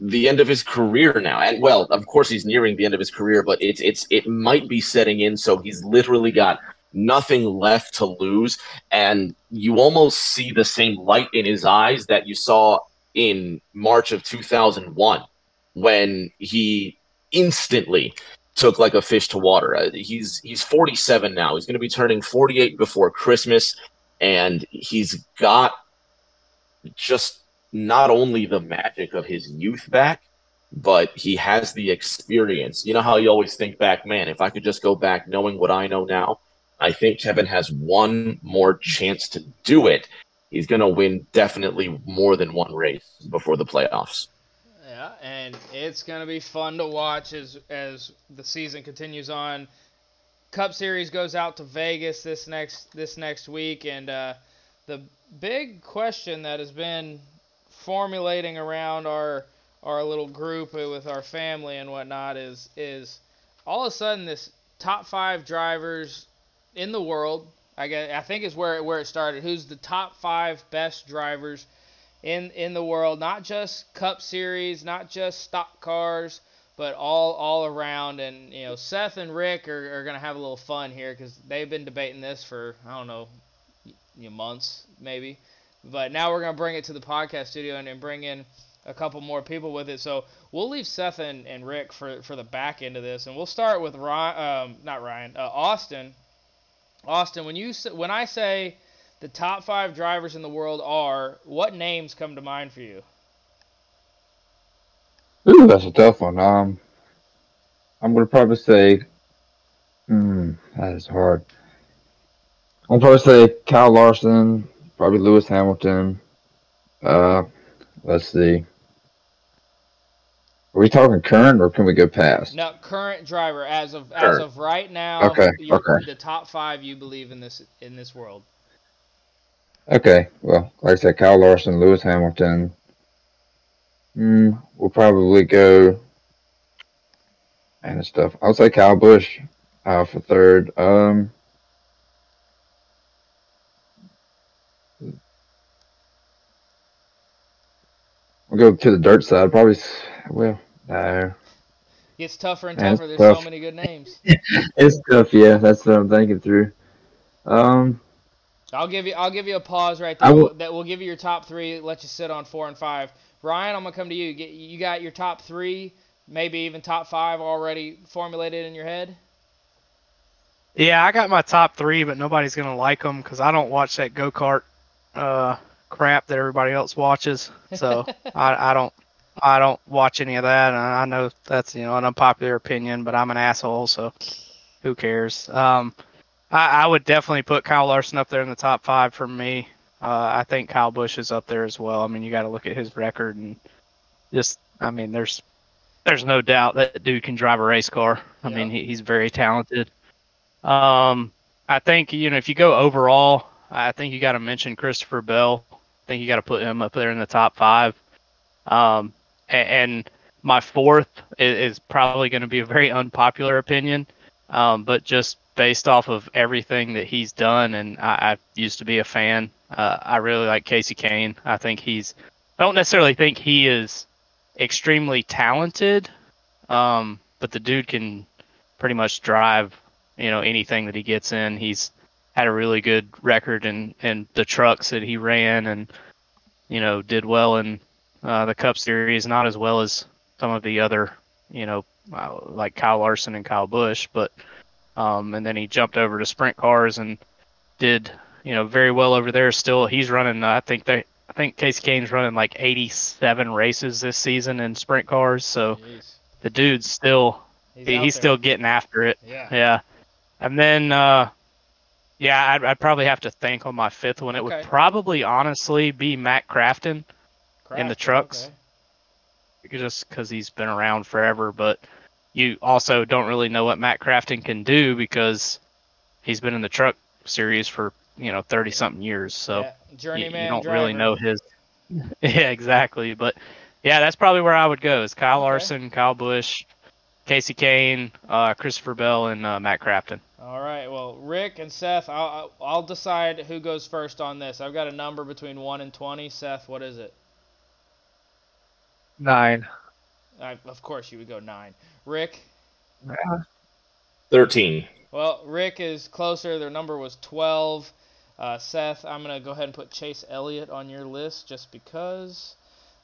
the end of his career now. And well, of course he's nearing the end of his career, but it's it's it might be setting in so he's literally got nothing left to lose and you almost see the same light in his eyes that you saw in March of 2001 when he instantly took like a fish to water. Uh, he's he's 47 now. He's going to be turning 48 before Christmas and he's got just not only the magic of his youth back, but he has the experience. You know how you always think back, man, if I could just go back knowing what I know now, I think Kevin has one more chance to do it. He's going to win definitely more than one race before the playoffs. Yeah, and it's to be fun to watch as as the season continues on. Cup Series goes out to Vegas this next this next week, and uh, the big question that has been formulating around our our little group with our family and whatnot is is all of a sudden this top five drivers in the world. I guess I think is where where it started. Who's the top five best drivers in in the world? Not just Cup Series, not just stock cars, but all all around. And you know, Seth and Rick are, are gonna have a little fun here because they've been debating this for I don't know, you know, months maybe. But now we're gonna bring it to the podcast studio and, and bring in a couple more people with it. So we'll leave Seth and, and Rick for, for the back end of this, and we'll start with Ryan, um, not Ryan, uh, Austin. Austin, when you when I say the top five drivers in the world are, what names come to mind for you? Ooh, that's a tough one. Um, I'm gonna probably say, hmm, that is hard. I'm probably say Kyle Larson, probably Lewis Hamilton. Uh, let's see. Are we talking current or can we go past? No, current driver as of as of right now. Okay, okay. The top five you believe in this in this world. Okay, well, like I said, Kyle Larson, Lewis Hamilton. Hmm, we'll probably go. And stuff. I'll say Kyle Busch uh, for third. Um, I'll go to the dirt side. Probably, well, no. Gets tougher and it's tougher. There's so many good names. It's tough, yeah. That's what I'm thinking through. Um, I'll give you I'll give you a pause right there. will- that will give you your top three. Let you sit on four and five. Ryan, I'm gonna come to you. Get you got your top three, maybe even top five already formulated in your head. Yeah, I got my top three, but nobody's gonna like them because I don't watch that go kart uh, crap that everybody else watches. So I, I don't I don't watch any of that. And I know that's you know an unpopular opinion, but I'm an asshole, so who cares? Um, I, I would definitely put Kyle Larson up there in the top five for me. Uh, I think Kyle Busch is up there as well. I mean, you got to look at his record and just I mean, there's there's no doubt that dude can drive a race car. I Yeah. mean, he, he's very talented. Um, I think you know if you go overall, I think you got to mention Christopher Bell. I think you got to put him up there in the top five. Um, a- and, my fourth is, is probably going to be a very unpopular opinion, um, but just based off of everything that he's done, and I, I used to be a fan. Uh, I really like Kasey Kahne. I think he's. I don't necessarily think he is extremely talented, um, but the dude can pretty much drive you know anything that he gets in. He's had a really good record in in the trucks that he ran, and you know did well in uh, the Cup Series, not as well as some of the other, you know, uh, like Kyle Larson and Kyle Busch, but um, and then he jumped over to sprint cars and did you know very well over there. Still, he's running. I think they. I think Kasey Kahne's running like 87 races this season in sprint cars. So Jeez. the dude's still He's, he- he's still getting after it. Yeah. Yeah. And then, uh, yeah, I'd, I'd probably have to think on my fifth one. It Okay. would probably honestly be Matt Crafton, in the trucks. okay. just because he's been around forever. But you also don't really know what Matt Crafton can do because he's been in the truck series for you know 30 something years. So Yeah, you, journeyman you don't driver. really know his. yeah, exactly. But yeah, that's probably where I would go. Is Kyle Okay. Larson, Kyle Busch, Kasey Kahne, uh, Christopher Bell, and uh, Matt Crafton. All right. Well, Rick and Seth, I'll, I'll I'll decide who goes first on this. I've got a number between one and twenty. Seth, what is it? Nine. I, of course, you would go nine. Rick. Thirteen. Well, Rick is closer. Their number was twelve. Uh, Seth, I'm gonna go ahead and put Chase Elliott on your list just because.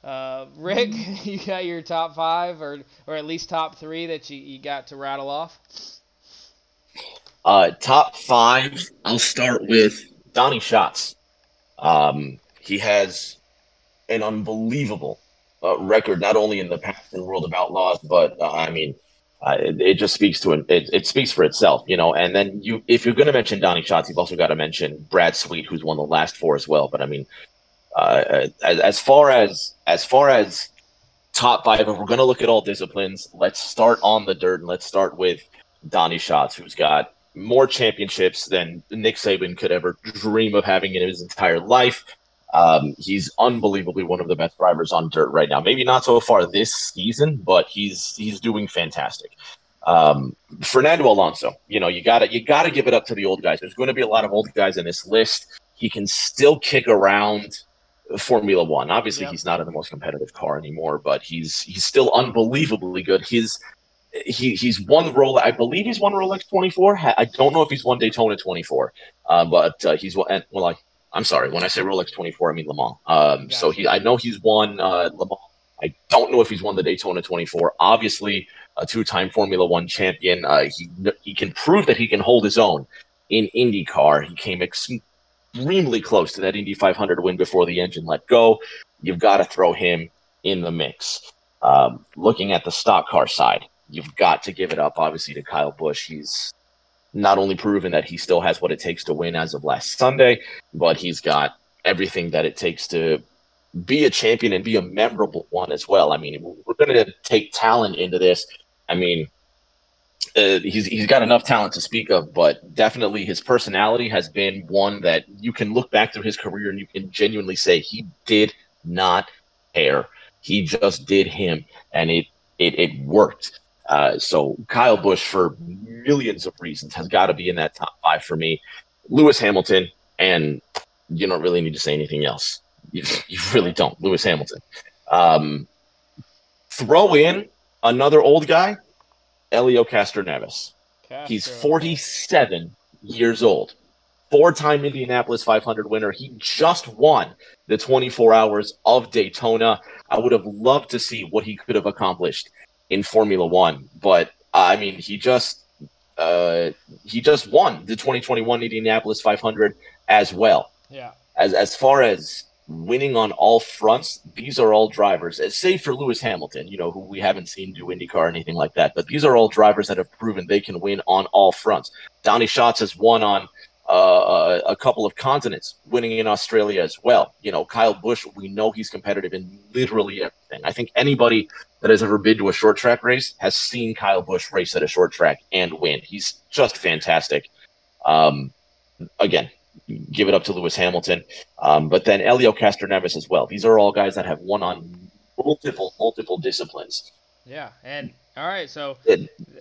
Uh, Rick, you got your top five, or or at least top three that you, you got to rattle off. Uh, top five. I'll start with Donnie Schatz. Um, he has an unbelievable uh, record, not only in the past in World of Outlaws, but uh, I mean, uh, it, it just speaks to it, it. It speaks for itself, you know. And then you, if you're going to mention Donnie Schatz, you've also got to mention Brad Sweet, who's won the last four as well. But I mean, uh, as, as far as as far as top five, if we're going to look at all disciplines, let's start on the dirt and let's start with Donnie Schatz, who's got more championships than Nick Saban could ever dream of having in his entire life. Um, he's unbelievably one of the best drivers on dirt right now. Maybe not so far this season, but he's he's doing fantastic. Um, Fernando Alonso, you know, you gotta you gotta give it up to the old guys. There's going to be a lot of old guys in this list. He can still kick around Formula One. Obviously, Yep. he's not in the most competitive car anymore, but he's he's still unbelievably good. His he he's won Rolex. I believe he's won Rolex 24. I don't know if he's won Daytona 24, uh, but uh, he's won. Well, I, I'm sorry. When I say Rolex 24, I mean Le Mans. Um, So he, I know he's won uh, Le Mans. I don't know if he's won the Daytona 24. Obviously, a two-time Formula One champion. Uh, he he can prove that he can hold his own in IndyCar. He came extremely close to that Indy 500 win before the engine let go. You've got to throw him in the mix. Um, looking at the stock car side, you've got to give it up, obviously, to Kyle Busch. He's not only proven that he still has what it takes to win as of last Sunday, but he's got everything that it takes to be a champion and be a memorable one as well. I mean, we're going to take talent into this. I mean, uh, he's he's got enough talent to speak of, but definitely his personality has been one that you can look back through his career and you can genuinely say he did not care. He just did him, and it it, it worked. Uh, so Kyle Busch, for millions of reasons, has got to be in that top five for me. Lewis Hamilton, and you don't really need to say anything else. You, you really don't. Lewis Hamilton. Um, throw in another old guy, Elio Castroneves. He's 47 years old. Four time Indianapolis 500 winner. He just won the 24 hours of Daytona. I would have loved to see what he could have accomplished in Formula One, but I mean, he just uh, he just won the 2021 Indianapolis 500 as well. Yeah. As as far as winning on all fronts, these are all drivers, as save for Lewis Hamilton, you know, who we haven't seen do IndyCar or anything like that. But these are all drivers that have proven they can win on all fronts. Donnie Schatz has won on uh, a couple of continents, winning in Australia as well. You know, Kyle Busch, we know he's competitive in literally everything. I think anybody that has ever been to a short track race has seen Kyle Busch race at a short track and win. He's just fantastic. Um, again, give it up to Lewis Hamilton, um, but then Elio Castroneves as well. These are all guys that have won on multiple, multiple disciplines. Yeah. And all right, so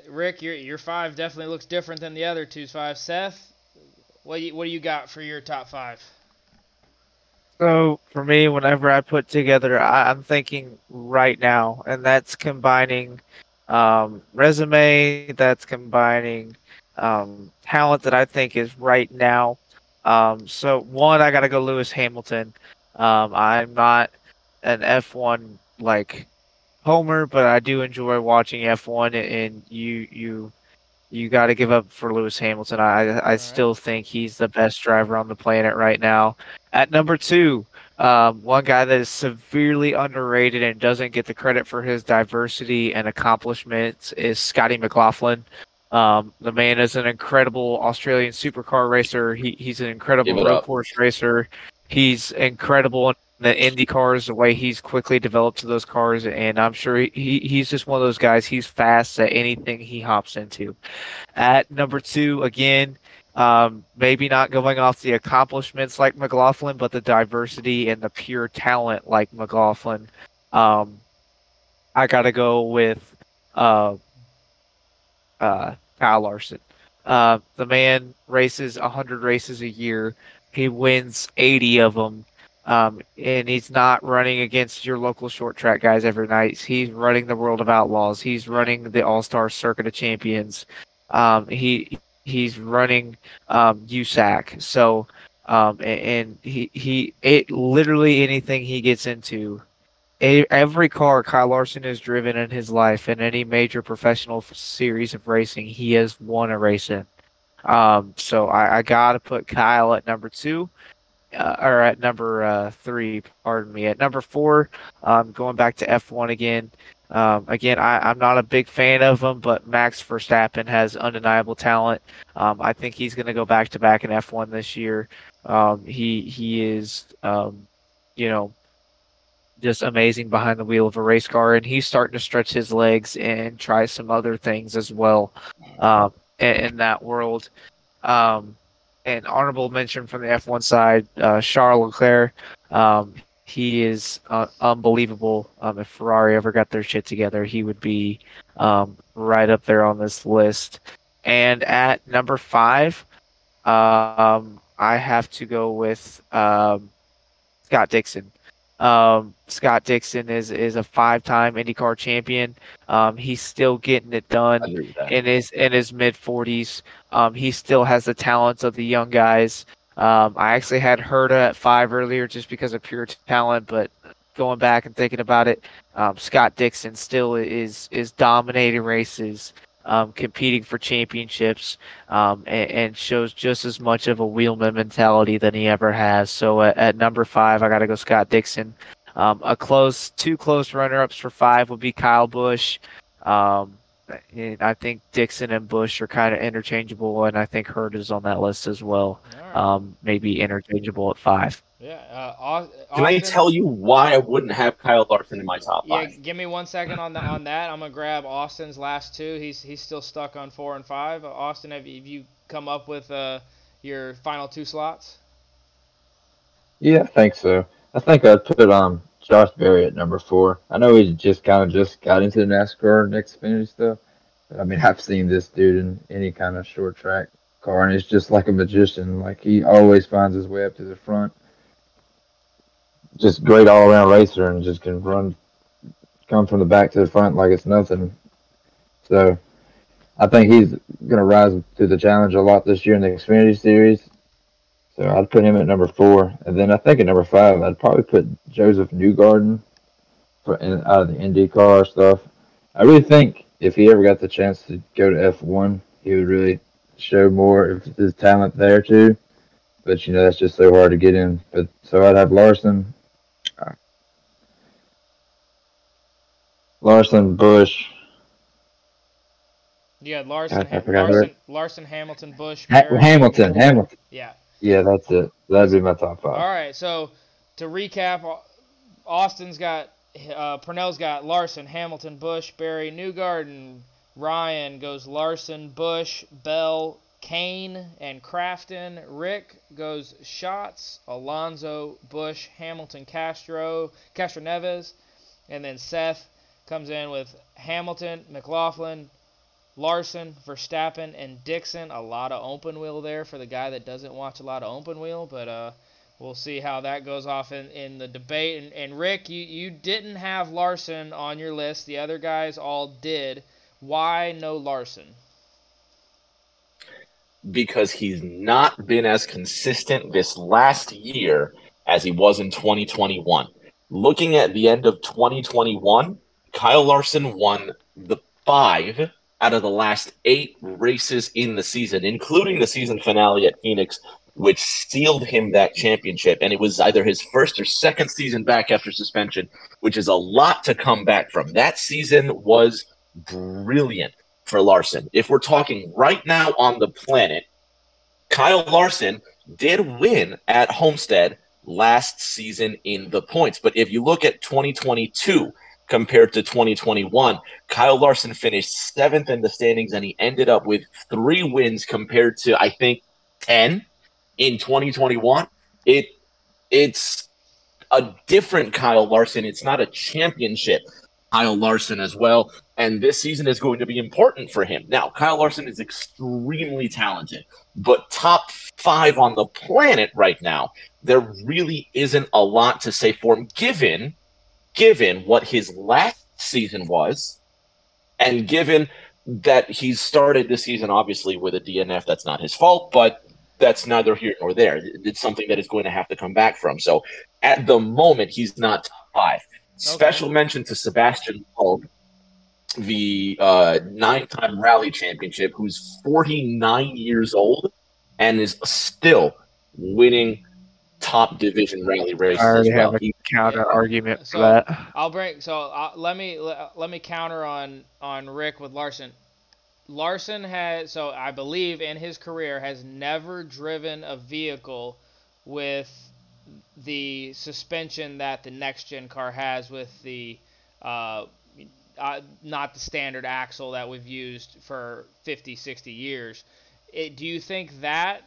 Rick, your your five definitely looks different than the other two's five. Seth, what you, what do you got for your top five? So for me, whenever I put together, I, I'm thinking right now, and that's combining um, resume, that's combining um, talent that I think is right now. Um, so one, I got to go Lewis Hamilton. Um, I'm not an F1 like homer, but I do enjoy watching F1, and you you you got to give up for Lewis Hamilton. I I right. still think he's the best driver on the planet right now. At number two, um, one guy that is severely underrated and doesn't get the credit for his diversity and accomplishments is Scotty McLaughlin. Um, the man is an incredible Australian supercar racer. He, he's an incredible road up. course racer. He's incredible in the Indy cars, the way he's quickly developed to those cars, and I'm sure he, he he's just one of those guys. He's fast at anything he hops into. At number two, again, um, maybe not going off the accomplishments like McLaughlin, but the diversity and the pure talent like McLaughlin. Um, I got to go with uh, uh, Kyle Larson. Uh, the man races 100 races a year. He wins 80 of them. Um, and he's not running against your local short track guys every night. He's running the World of Outlaws. He's running the All Star Circuit of Champions. Um, he he's running um, USAC. So um, and, he he it literally anything he gets into, every car Kyle Larson has driven in his life in any major professional series of racing, he has won a race in. Um, so I, I got to put Kyle at number two, uh, or at number uh, three. Pardon me. At number four, um, going back to F1 again. Um, again, I, I'm not a big fan of him, but Max Verstappen has undeniable talent. Um, I think he's going to go back to back in F1 this year. Um, he he is, um, you know, just amazing behind the wheel of a race car, and he's starting to stretch his legs and try some other things as well um, in, in that world. Um, and honorable mention from the F1 side, uh, Charles Leclerc. Um, he is uh, unbelievable. Um, if Ferrari ever got their shit together, he would be um, right up there on this list. And at number five, um, I have to go with um, Scott Dixon. Um, Scott Dixon is is a five time IndyCar champion. Um, he's still getting it done I agree with that. in his in his mid forties. Um, he still has the talents of the young guys. Um, I actually had Herta at five earlier just because of pure talent, but going back and thinking about it, um, Scott Dixon still is is dominating races, um, competing for championships, um, and, and shows just as much of a wheelman mentality than he ever has. So at, at number five, I got to go Scott Dixon. Um, a close, two close runner-ups for five would be Kyle Busch. Um, and I think Dixon and Busch are kind of interchangeable, and I think Hurd is on that list as well. All right. Um, maybe interchangeable at five. yeah. Uh, Au- Can I tell you why I wouldn't have Kyle Larson in my top Yeah, five? give me one second on the, on that. I'm gonna grab Austin's last two. He's he's still stuck on four and five. Uh, Austin, have you, have you come up with uh, your final two slots? Yeah, I think so. I think I'd put um Josh Berry at number four. I know he just kind of just got into the NASCAR and Xfinity stuff, but I mean I've seen this dude in any kind of short track car, and he's just like a magician. Like he always finds his way up to the front. Just great all around racer, and just can run, come from the back to the front like it's nothing. So, I think he's gonna rise to the challenge a lot this year in the Xfinity Series. So I'd put him at number four, and then I think at number five I'd probably put Josef Newgarden for in, out of the IndyCar stuff. I really think if he ever got the chance to go to F one, he would really show more of his talent there too. But you know that's just so hard to get in. But so I'd have Larson, Larson, Busch, Yeah, Larson, I- I Larson, Larson, Hamilton, Busch, ha- Hamilton, Hamilton. Yeah. Yeah, that's it. That'd be my top five. All right, So to recap, Austin's got uh, Purnell's got Larson, Hamilton, Busch, Berry, Newgarden. Ryan goes Larson, Busch, Bell, Kahne, and Crafton. Rick goes Schatz, Alonso, Busch, Hamilton, Castro, Castroneves, and then Seth comes in with Hamilton, McLaughlin, Larson, Verstappen, and Dixon. A lot of open wheel there for the guy that doesn't watch a lot of open wheel, but uh, we'll see how that goes off in, in the debate. And, and Rick, you, you didn't have Larson on your list. The other guys all did. Why no Larson? because he's not been as consistent this last year as he was in 2021. Looking at the end of 2021, Kyle Larson won the five out of the last eight races in the season, including the season finale at Phoenix, which sealed him that championship. And it was either his first or second season back after suspension, which is a lot to come back from. That season was brilliant for Larson. If we're talking right now on the planet, Kyle Larson did win at Homestead last season in the points. But if you look at 2022 compared to 2021, Kyle Larson finished seventh in the standings and he ended up with three wins compared to, I think, 10 in 2021. It It's a different Kyle Larson. It's not a championship Kyle Larson as well. And this season is going to be important for him. Now, Kyle Larson is extremely talented, but top five on the planet right now, there really isn't a lot to say for him, given given what his last season was, and given that he's started this season obviously with a DNF that's not his fault, but that's neither here nor there. It's something that is going to have to come back from. So at the moment, he's not top five. Special mention to Sebastian Loeb, the uh, nine-time rally championship, who's 49 years old and is still winning top division rally races. I already as well. have a He- counter argument for So- that. I'll bring so uh, let me let, let me counter on on Rick with Larson. Larson has so I believe in his career has never driven a vehicle with the suspension that the next gen car has with the uh, uh, not the standard axle that we've used for 50 60 years it, do you think that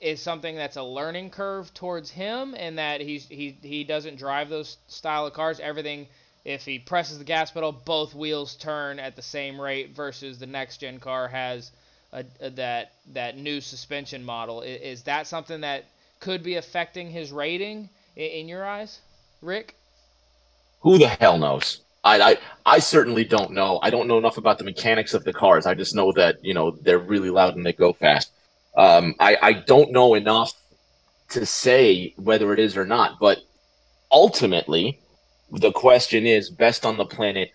is something that's a learning curve towards him and that he's he he doesn't drive those style of cars everything if he presses the gas pedal both wheels turn at the same rate versus the next gen car has a, a- that that new suspension model I- is, that something that could be affecting his rating in, in your eyes rick Who the hell knows? I, I I certainly don't know. I don't know enough about the mechanics of the cars. I just know that you know they're really loud and they go fast. Um, I I don't know enough to say whether it is or not. But ultimately, the question is best on the planet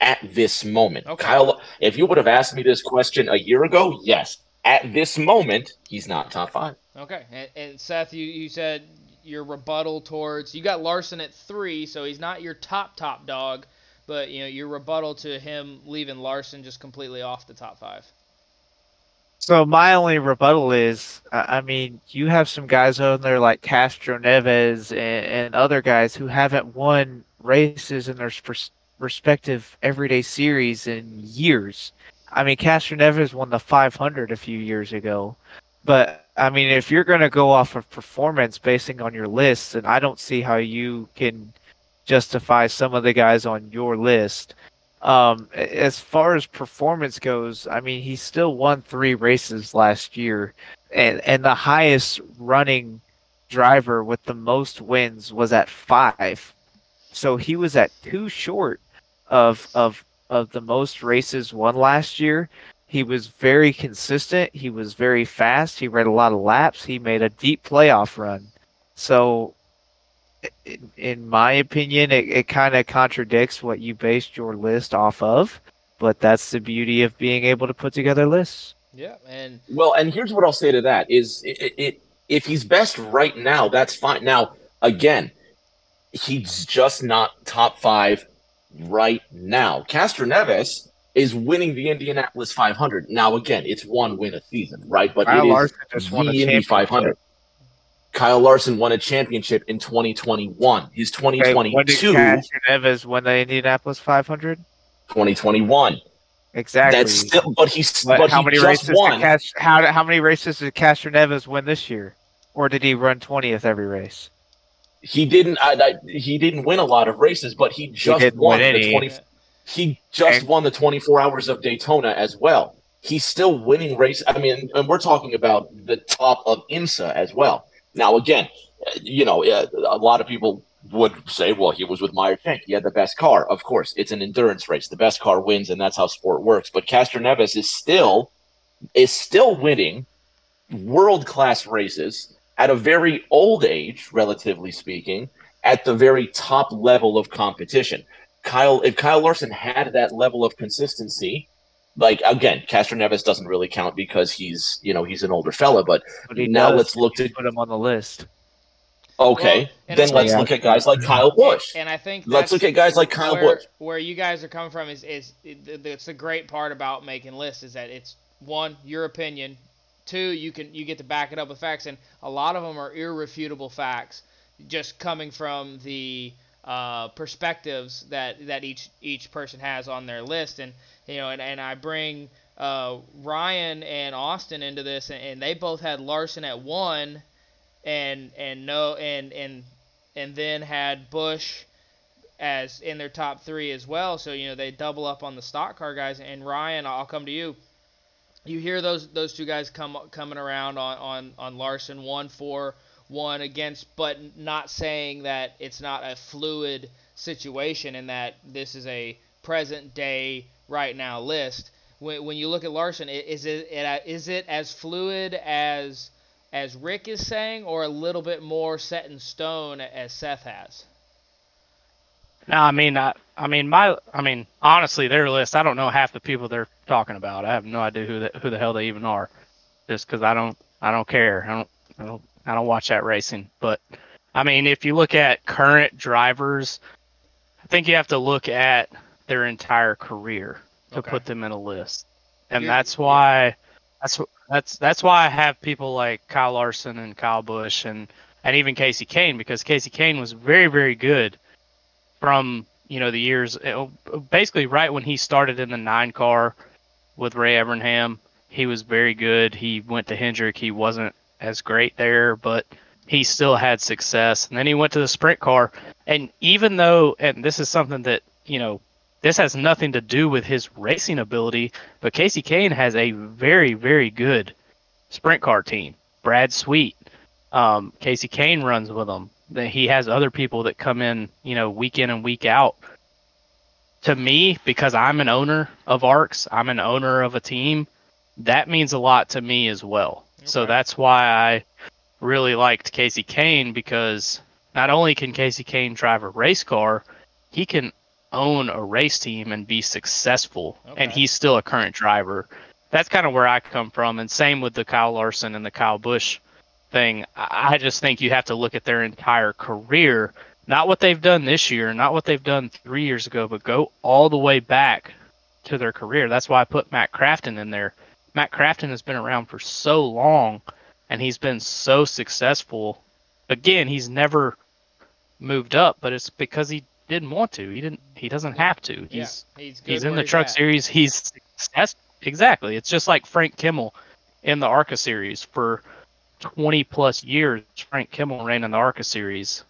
at this moment. Okay. Kyle, if you would have asked me this question a year ago, yes. At this moment, he's not top five. Okay, and, and Seth, you, you said your rebuttal towards you got Larson at three, so he's not your top top dog, but you know your rebuttal to him leaving Larson just completely off the top five. So my only rebuttal is, I mean, you have some guys on there like Castroneves and, and other guys who haven't won races in their respective everyday series in years. I mean, Castroneves won the 500 a few years ago, but I mean, if you're going to go off of performance basing on your list, and I don't see how you can justify some of the guys on your list. Um, as far as performance goes, I mean, he still won three races last year, and and the highest running driver with the most wins was at five, so he was at two short of of of the most races won last year. He was very consistent. He was very fast. He ran a lot of laps. He made a deep playoff run. So, in, in my opinion, it, it kind of contradicts what you based your list off of. But that's the beauty of being able to put together lists. Yeah, and Well, and here's what I'll say to that: is it, it if he's best right now, that's fine. Now, again, he's just not top five right now. Castroneves is winning the Indianapolis 500. Now, again, it's one win a season, right? But Kyle it is Larson just won the Indy 500. Kyle Larson won a championship in 2021. His Okay, when did 2022, Castro Neves win the Indianapolis 500? 2021. Exactly. That's still, but he's But but how he many just races won. how how many races did Castroneves win this year, or did he run twentieth every race? he didn't I, I, he didn't win a lot of races, but he just didn't won the twenty. He just And- won the twenty four hours of Daytona as well. He's still winning race. I mean, and we're talking about the top of IMSA as well. Now, again, you know, a lot of people would say, well, he was with Meyer Shank. He had the best car. Of course, it's an endurance race. The best car wins, and that's how sport works. But Castroneves is still is still winning world class races at a very old age, relatively speaking, at the very top level of competition. Kyle, if Kyle Larson had that level of consistency, like again, Castroneves doesn't really count because he's you know he's an older fella, but, But he now does let's look to put him on the list. okay, Well, and then let's like- look at guys like Kyle Busch. And I think Let's look at guys like Kyle where, Busch. Where you guys are coming from is is it's the great part about making lists is that it's one your opinion, two you can you get to back it up with facts, and a lot of them are irrefutable facts, just coming from the uh, perspectives that that each each person has on their list, and you know, and, and I bring uh, Ryan and Austin into this, and, and they both had Larson at one, and and no and and and then had Busch as in their top three as well. So you know they double up on the stock car guys. And Ryan, I'll come to you. You hear those those two guys come coming around on on on Larson one for one against, but not saying that it's not a fluid situation and that this is a present day right now list. When, when you look at Larson, is it uh, is it as fluid as as Rick is saying, or a little bit more set in stone as Seth has? No, I mean, I, I mean, my, I mean, honestly, their list. I don't know half the people they're talking about. I have no idea who the, who the hell they even are, just because I don't, I don't care. I don't, I don't, I don't watch that racing. But, I mean, if you look at current drivers, I think you have to look at their entire career to Okay. put them in a list, and You're- that's why, that's that's that's why I have people like Kyle Larson and Kyle Busch and and even Kasey Kahne because Kasey Kahne was very very good from you know the years uh, basically right when he started in the nine car with Ray Evernham. He was very good. He went to Hendrick. He wasn't as great there, but he still had success. And then he went to the sprint car. And even though, and this is something that you know, this has nothing to do with his racing ability, but Kasey Kahne has a very very good sprint car team. Brad Sweet, um, Kasey Kahne runs with them. He has other people that come in, you know, week in and week out. To me, because I'm an owner of ARCS, I'm an owner of a team. That means a lot to me as well. So that's why I really liked Kasey Kahne because not only can Kasey Kahne drive a race car, he can own a race team and be successful. And he's still a current driver. That's kind of where I come from. And same with the Kyle Larson and the Kyle Busch thing. I I just think you have to look at their entire career, not what they've done this year, not what they've done three years ago, but go all the way back to their career. That's why I put Matt Crafton in there. Matt Crafton has been around for so long and he's been so successful. Again, he's never moved up, but it's because he didn't want to. He didn't he doesn't have to. He's yeah, he's good he's in the truck at. series. He's exactly. It's just like Frank Kimmel in the ARCA series for 20 plus years. Frank Kimmel ran in the ARCA series.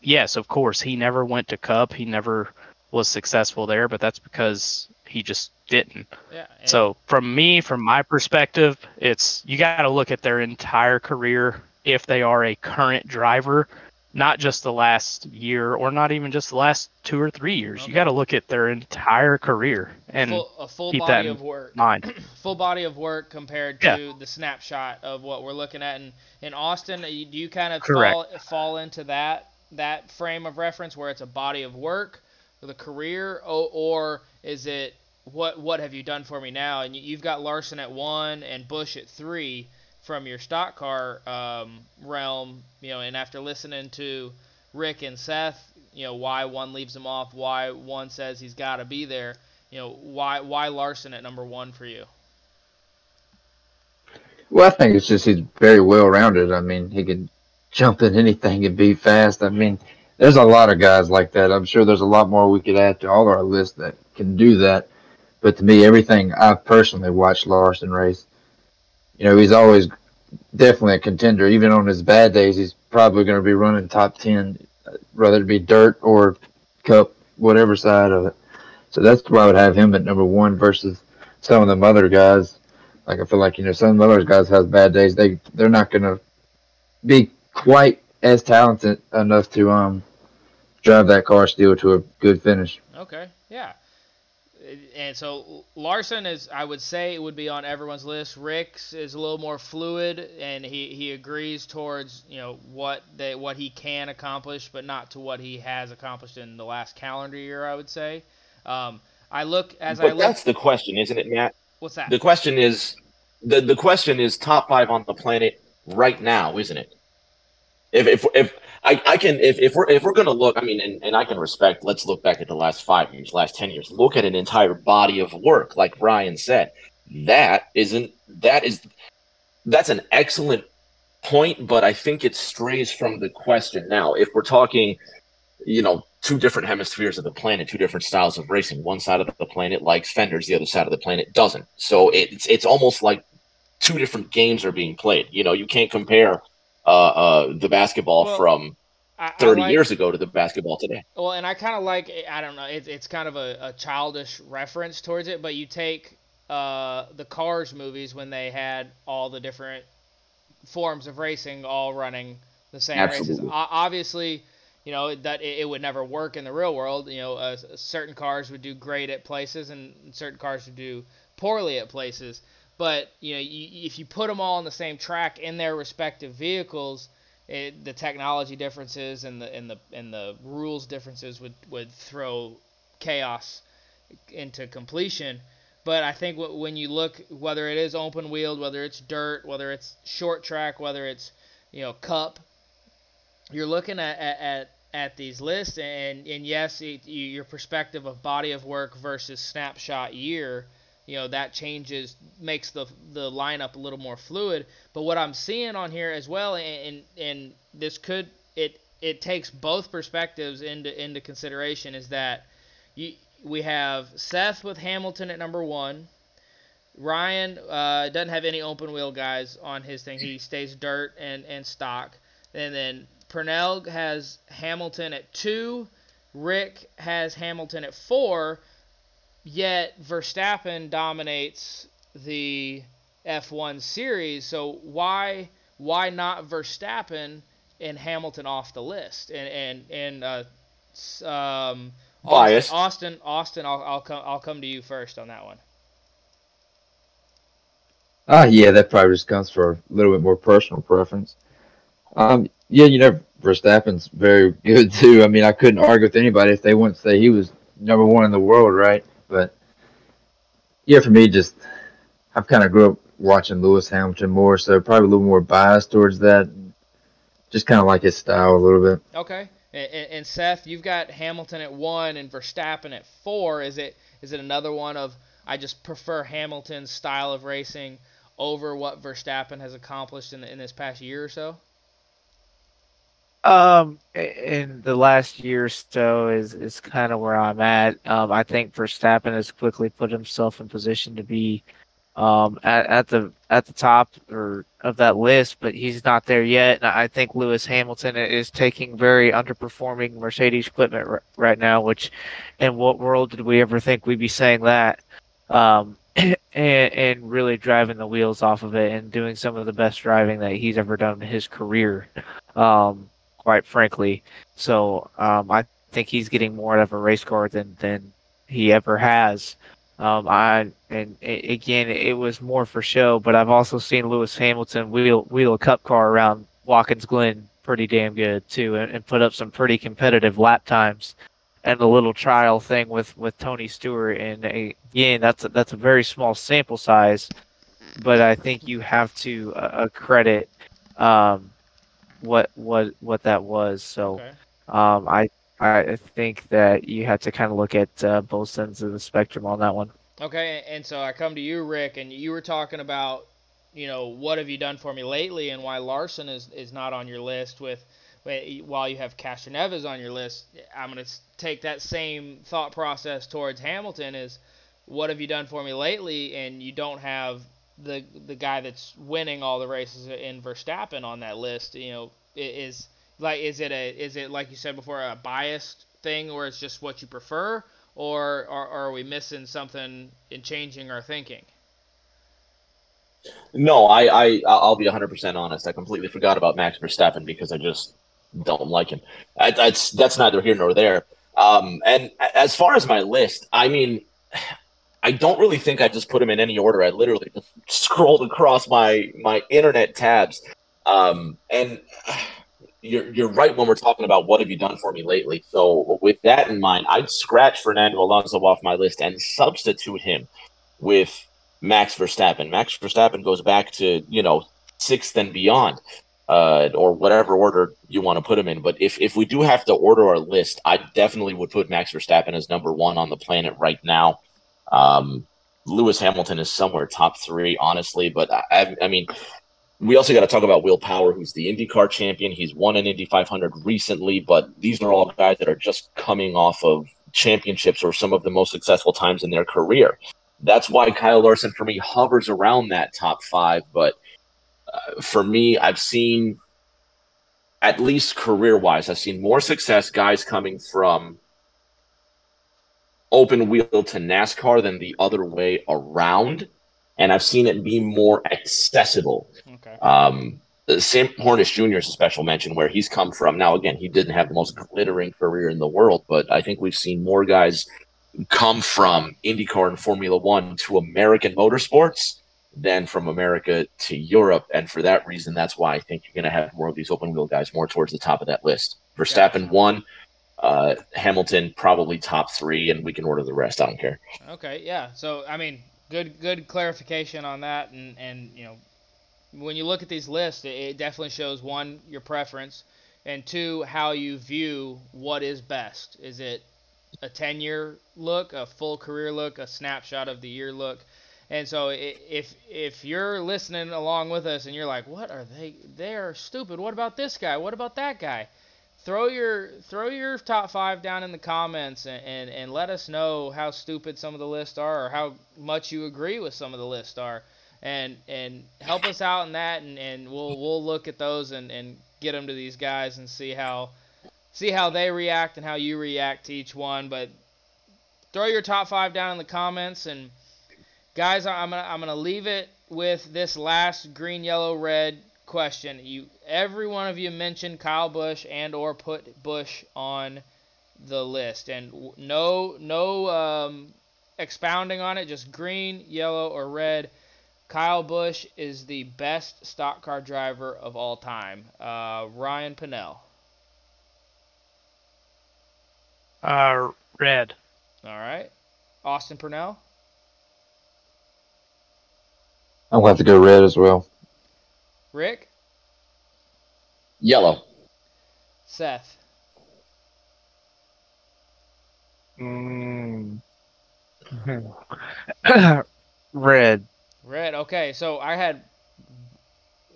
Yes, of course, he never went to Cup. He never was successful there, but that's because he just didn't. Yeah, So, from me, from my perspective, it's you got to look at their entire career if they are a current driver, not just the last year or not even just the last two or three years. Okay. You got to look at their entire career and full, a full keep that body in of work. mind. full body of work compared to the snapshot of what we're looking at in, in Austin. Uh, do you, kind of fall fall into that that frame of reference where it's a body of work, the career, or, or is it what what have you done for me now? And you, you've got Larson at one and Busch at three from your stock car um, realm, you know. And after listening to Rick and Seth, you know why one leaves him off, why one says he's got to be there. You know why why Larson at number one for you? Well, I think it's just he's very well rounded. I mean, he could jump in anything and be fast. I mean, there's a lot of guys like that. I'm sure there's a lot more we could add to all our list that can do that. But to me, everything I've personally watched Larson race, you know, he's always definitely a contender. Even on his bad days, he's probably going to be running top 10, uh, whether it be dirt or cup, whatever side of it. So that's why I would have him at number one versus some of them other guys. Like I feel like you know some of the other guys have bad days. They they're not gonna be quite as talented enough to um drive that car still to a good finish. Okay, yeah. And so Larson is, I would say, it would be on everyone's list. Rick's is a little more fluid, and he, he agrees towards you know what they what he can accomplish, but not to what he has accomplished in the last calendar year. I would say. Um, I look as but I look. that's the question, isn't it, Matt? What's that? The question is the the question is top five on the planet right now, isn't it? If if if I, I can if, if we're if we're gonna look, I mean, and, and I can respect. Let's look back at the last five years, last ten years. Look at an entire body of work, like Ryan said. That isn't that is that's an excellent point, but I think it strays from the question. Now, if we're talking, you know, two different hemispheres of the planet, two different styles of racing. One side of the planet likes fenders, the other side of the planet doesn't. So it's it's almost like two different games are being played. You know, you can't compare uh, uh, the basketball Well, from I- I 30 like- years ago to the basketball today. Well, and I kind of like I don't know. It's it's kind of a, a childish reference towards it, but you take uh, the Cars movies when they had all the different forms of racing all running the same races. O- obviously, you know that it, it would never work in the real world. You know, uh, certain cars would do great at places, and certain cars would do poorly at places. But you know, you, if you put them all on the same track in their respective vehicles, it, the technology differences and the and the and the rules differences would would throw chaos into completion. But I think wh- when you look, whether it is open wheeled, whether it's dirt, whether it's short track, whether it's you know cup, you're looking at at, at, these lists, and and yes, it, you, your perspective of body of work versus snapshot year, you know that changes, makes the the lineup a little more fluid. But what I'm seeing on here as well, and and, this could it it takes both perspectives into into consideration, is that you we have Seth with Hamilton at number one. Ryan uh, doesn't have any open wheel guys on his thing. He stays dirt and, and stock. And then Purnell has Hamilton at two. Rick has Hamilton at four. Yet Verstappen dominates the F1 series. So why why not Verstappen and Hamilton off the list? And and and uh, um, Bias. Austin, Austin, I'll, I'll come. I'll come to you first on that one. Ah, yeah, that probably just comes for a little bit more personal preference. Um, yeah, you know, Verstappen's very good too. I mean, I couldn't argue with anybody if they wouldn't say he was number one in the world, right? But yeah, for me, just I've kind of grew up watching Lewis Hamilton more, so probably a little more biased towards that. Just kind of like his style a little bit. Okay. And, and Seth, you've got Hamilton at one and Verstappen at four. Is it is it another one of I just prefer Hamilton's style of racing over what Verstappen has accomplished in the, in this past year or so? Um, in the last year or so is is kind of where I'm at. Um, I think Verstappen has quickly put himself in position to be um at, at the at the top or of that list, but he's not there yet. And I think Lewis Hamilton is taking very underperforming Mercedes equipment r- right now. Which, in what world did we ever think we'd be saying that? Um, and and really driving the wheels off of it and doing some of the best driving that he's ever done in his career. Um, quite frankly. So um, I think he's getting more out of a race car than than he ever has. Um, I and a- again, it was more for show, but I've also seen Lewis Hamilton wheel wheel a cup car around Watkins Glen pretty damn good too, and, and put up some pretty competitive lap times. And a little trial thing with, with Tony Stewart, and again, that's a, that's a very small sample size, but I think you have to uh, credit um, what what what that was. So Okay. um, I I think that you have to kind of look at uh, both ends of the spectrum on that one. Okay, and so I come to you, Rick, and you were talking about, you know, what have you done for me lately, and why Larson is, is not on your list with, while you have Castroneves on your list. I'm gonna take that same thought process towards Hamilton is, what have you done for me lately, and you don't have the the guy that's winning all the races in Verstappen on that list. You know, is like is it a is it like you said before a biased thing, or it's just what you prefer? or, or are we missing something in changing our thinking? No, I, I I'll be 100% honest. I completely forgot about Max Verstappen because I just don't like him. I, that's that's neither here nor there. Um, and as far as my list, I mean, I don't really think I just put them in any order. I literally just scrolled across my my internet tabs, um, and you're you're right when we're talking about what have you done for me lately. So with that in mind, I'd scratch Fernando Alonso off my list and substitute him with Max Verstappen. Max Verstappen goes back to you know sixth and beyond, uh, or whatever order you want to put him in. But if if we do have to order our list, I definitely would put Max Verstappen as number one on the planet right now. Um, Lewis Hamilton is somewhere top three, honestly. But I, I mean, we also got to talk about Will Power, who's the IndyCar champion. He's won an Indy 500 recently, but these are all guys that are just coming off of championships or some of the most successful times in their career. That's why Kyle Larson, for me, hovers around that top five. But uh, for me, I've seen, at least career wise, I've seen more success guys coming from open wheel to NASCAR than the other way around and I've seen it be more accessible. Okay. Um, Sam Hornish Jr. is a special mention where he's come from. Now, again, he didn't have the most glittering career in the world, but I think we've seen more guys come from IndyCar and Formula One to American motorsports than from America to Europe. And for that reason, that's why I think you're going to have more of these open wheel guys more towards the top of that list. Verstappen Gotcha. one, uh, Hamilton probably top three, and we can order the rest. I don't care. Okay, yeah. So I mean, good good clarification on that, and and you know, when you look at these lists, it, it definitely shows one your preference, and two how you view what is best. Is it a 10 year look, a full career look, a snapshot of the year look? And so if if you're listening along with us and you're like, what are they? They are stupid. What about this guy? What about that guy? Throw your throw your top five down in the comments and, and, and let us know how stupid some of the lists are or how much you agree with some of the lists are. And and help us out in that and, and we'll we'll look at those and, and get them to these guys and see how see how they react and how you react to each one. But throw your top five down in the comments and guys I'm gonna I'm gonna leave it with this last green yellow red question. You every one of you mentioned Kyle Busch and or put Busch on the list, and no no um, expounding on it. Just green, yellow, or red. Kyle Busch is the best stock car driver of all time. Uh, Ryan Pannell. Uh, red. All right. Austin Purnell. I'm going to have to go red as well. Rick. Yellow. Seth. Mm. Red. Red. Okay, so I had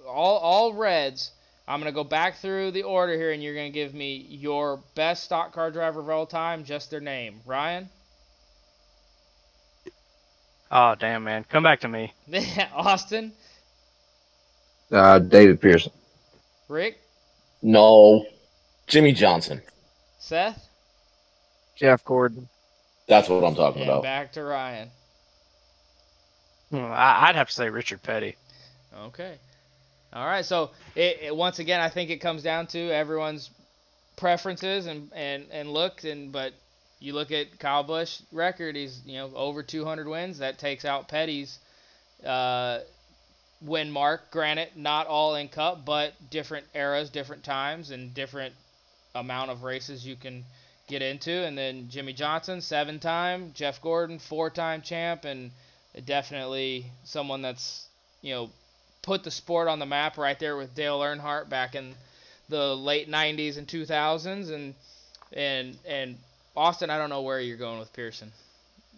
all all reds. I'm gonna go back through the order here, and you're gonna give me your best stock car driver of all time, just their name. Ryan. Oh damn, man! Come back to me. Austin. Uh, David Pearson. Rick. No. Jimmie Johnson. Seth. Jeff Gordon. That's what I'm talking And about. back to Ryan. Hmm, I, I'd have to say Richard Petty. Okay. All right. So it, it once again, I think it comes down to everyone's preferences and and and looks and but you look at Kyle Busch record, he's you know over 200 wins. That takes out Petty's uh, win mark. Granted, not all in Cup, but different eras, different times, and different amount of races you can get into. And then Jimmie Johnson, seven-time. Jeff Gordon, four-time champ, and definitely someone that's you know put the sport on the map right there with Dale Earnhardt back in the late 90s and 2000s and and and Austin I don't know where you're going with Pearson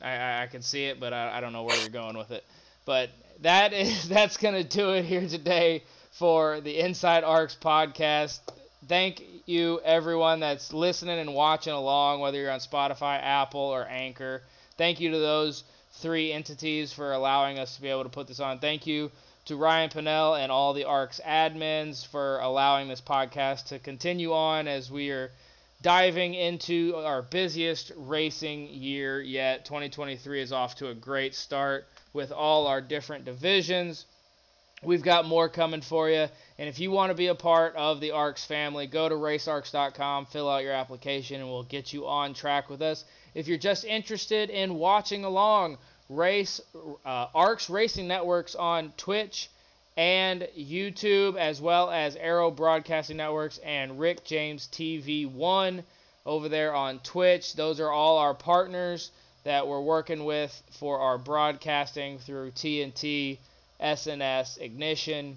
I, I, I can see it but I, I don't know where you're going with it but that is that's gonna do it here today for the Inside ARCS podcast. Thank you everyone that's listening and watching along whether you're on Spotify Apple or Anchor. Thank you to those three entities for allowing us to be able to put this on. Thank you to Ryan Pannell and all the ARCS admins for allowing this podcast to continue on as we are diving into our busiest racing year yet. 2023 is off to a great start with all our different divisions, we've got more coming for you. And if you want to be a part of the ARCS family, go to racearcs.com, fill out your application, and we'll get you on track with us. If you're just interested in watching along, race uh, ARCS Racing Networks on Twitch and YouTube, as well as Arrow Broadcasting Networks and Rick James TV One over there on Twitch. Those are all our partners that we're working with for our broadcasting through TNT, SNS, Ignition,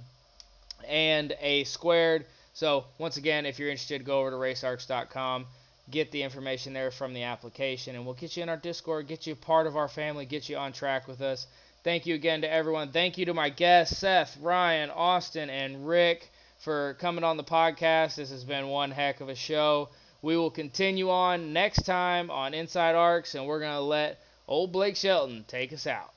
and A Squared. So, once again, if you're interested, go over to racearcs.com, get the information there from the application, and we'll get you in our Discord, get you part of our family, get you on track with us. Thank you again to everyone. Thank you to my guests, Seth, Ryan, Austin, and Rick, for coming on the podcast. This has been one heck of a show. We will continue on next time on Inside ARCS, and we're going to let old Blake Shelton take us out.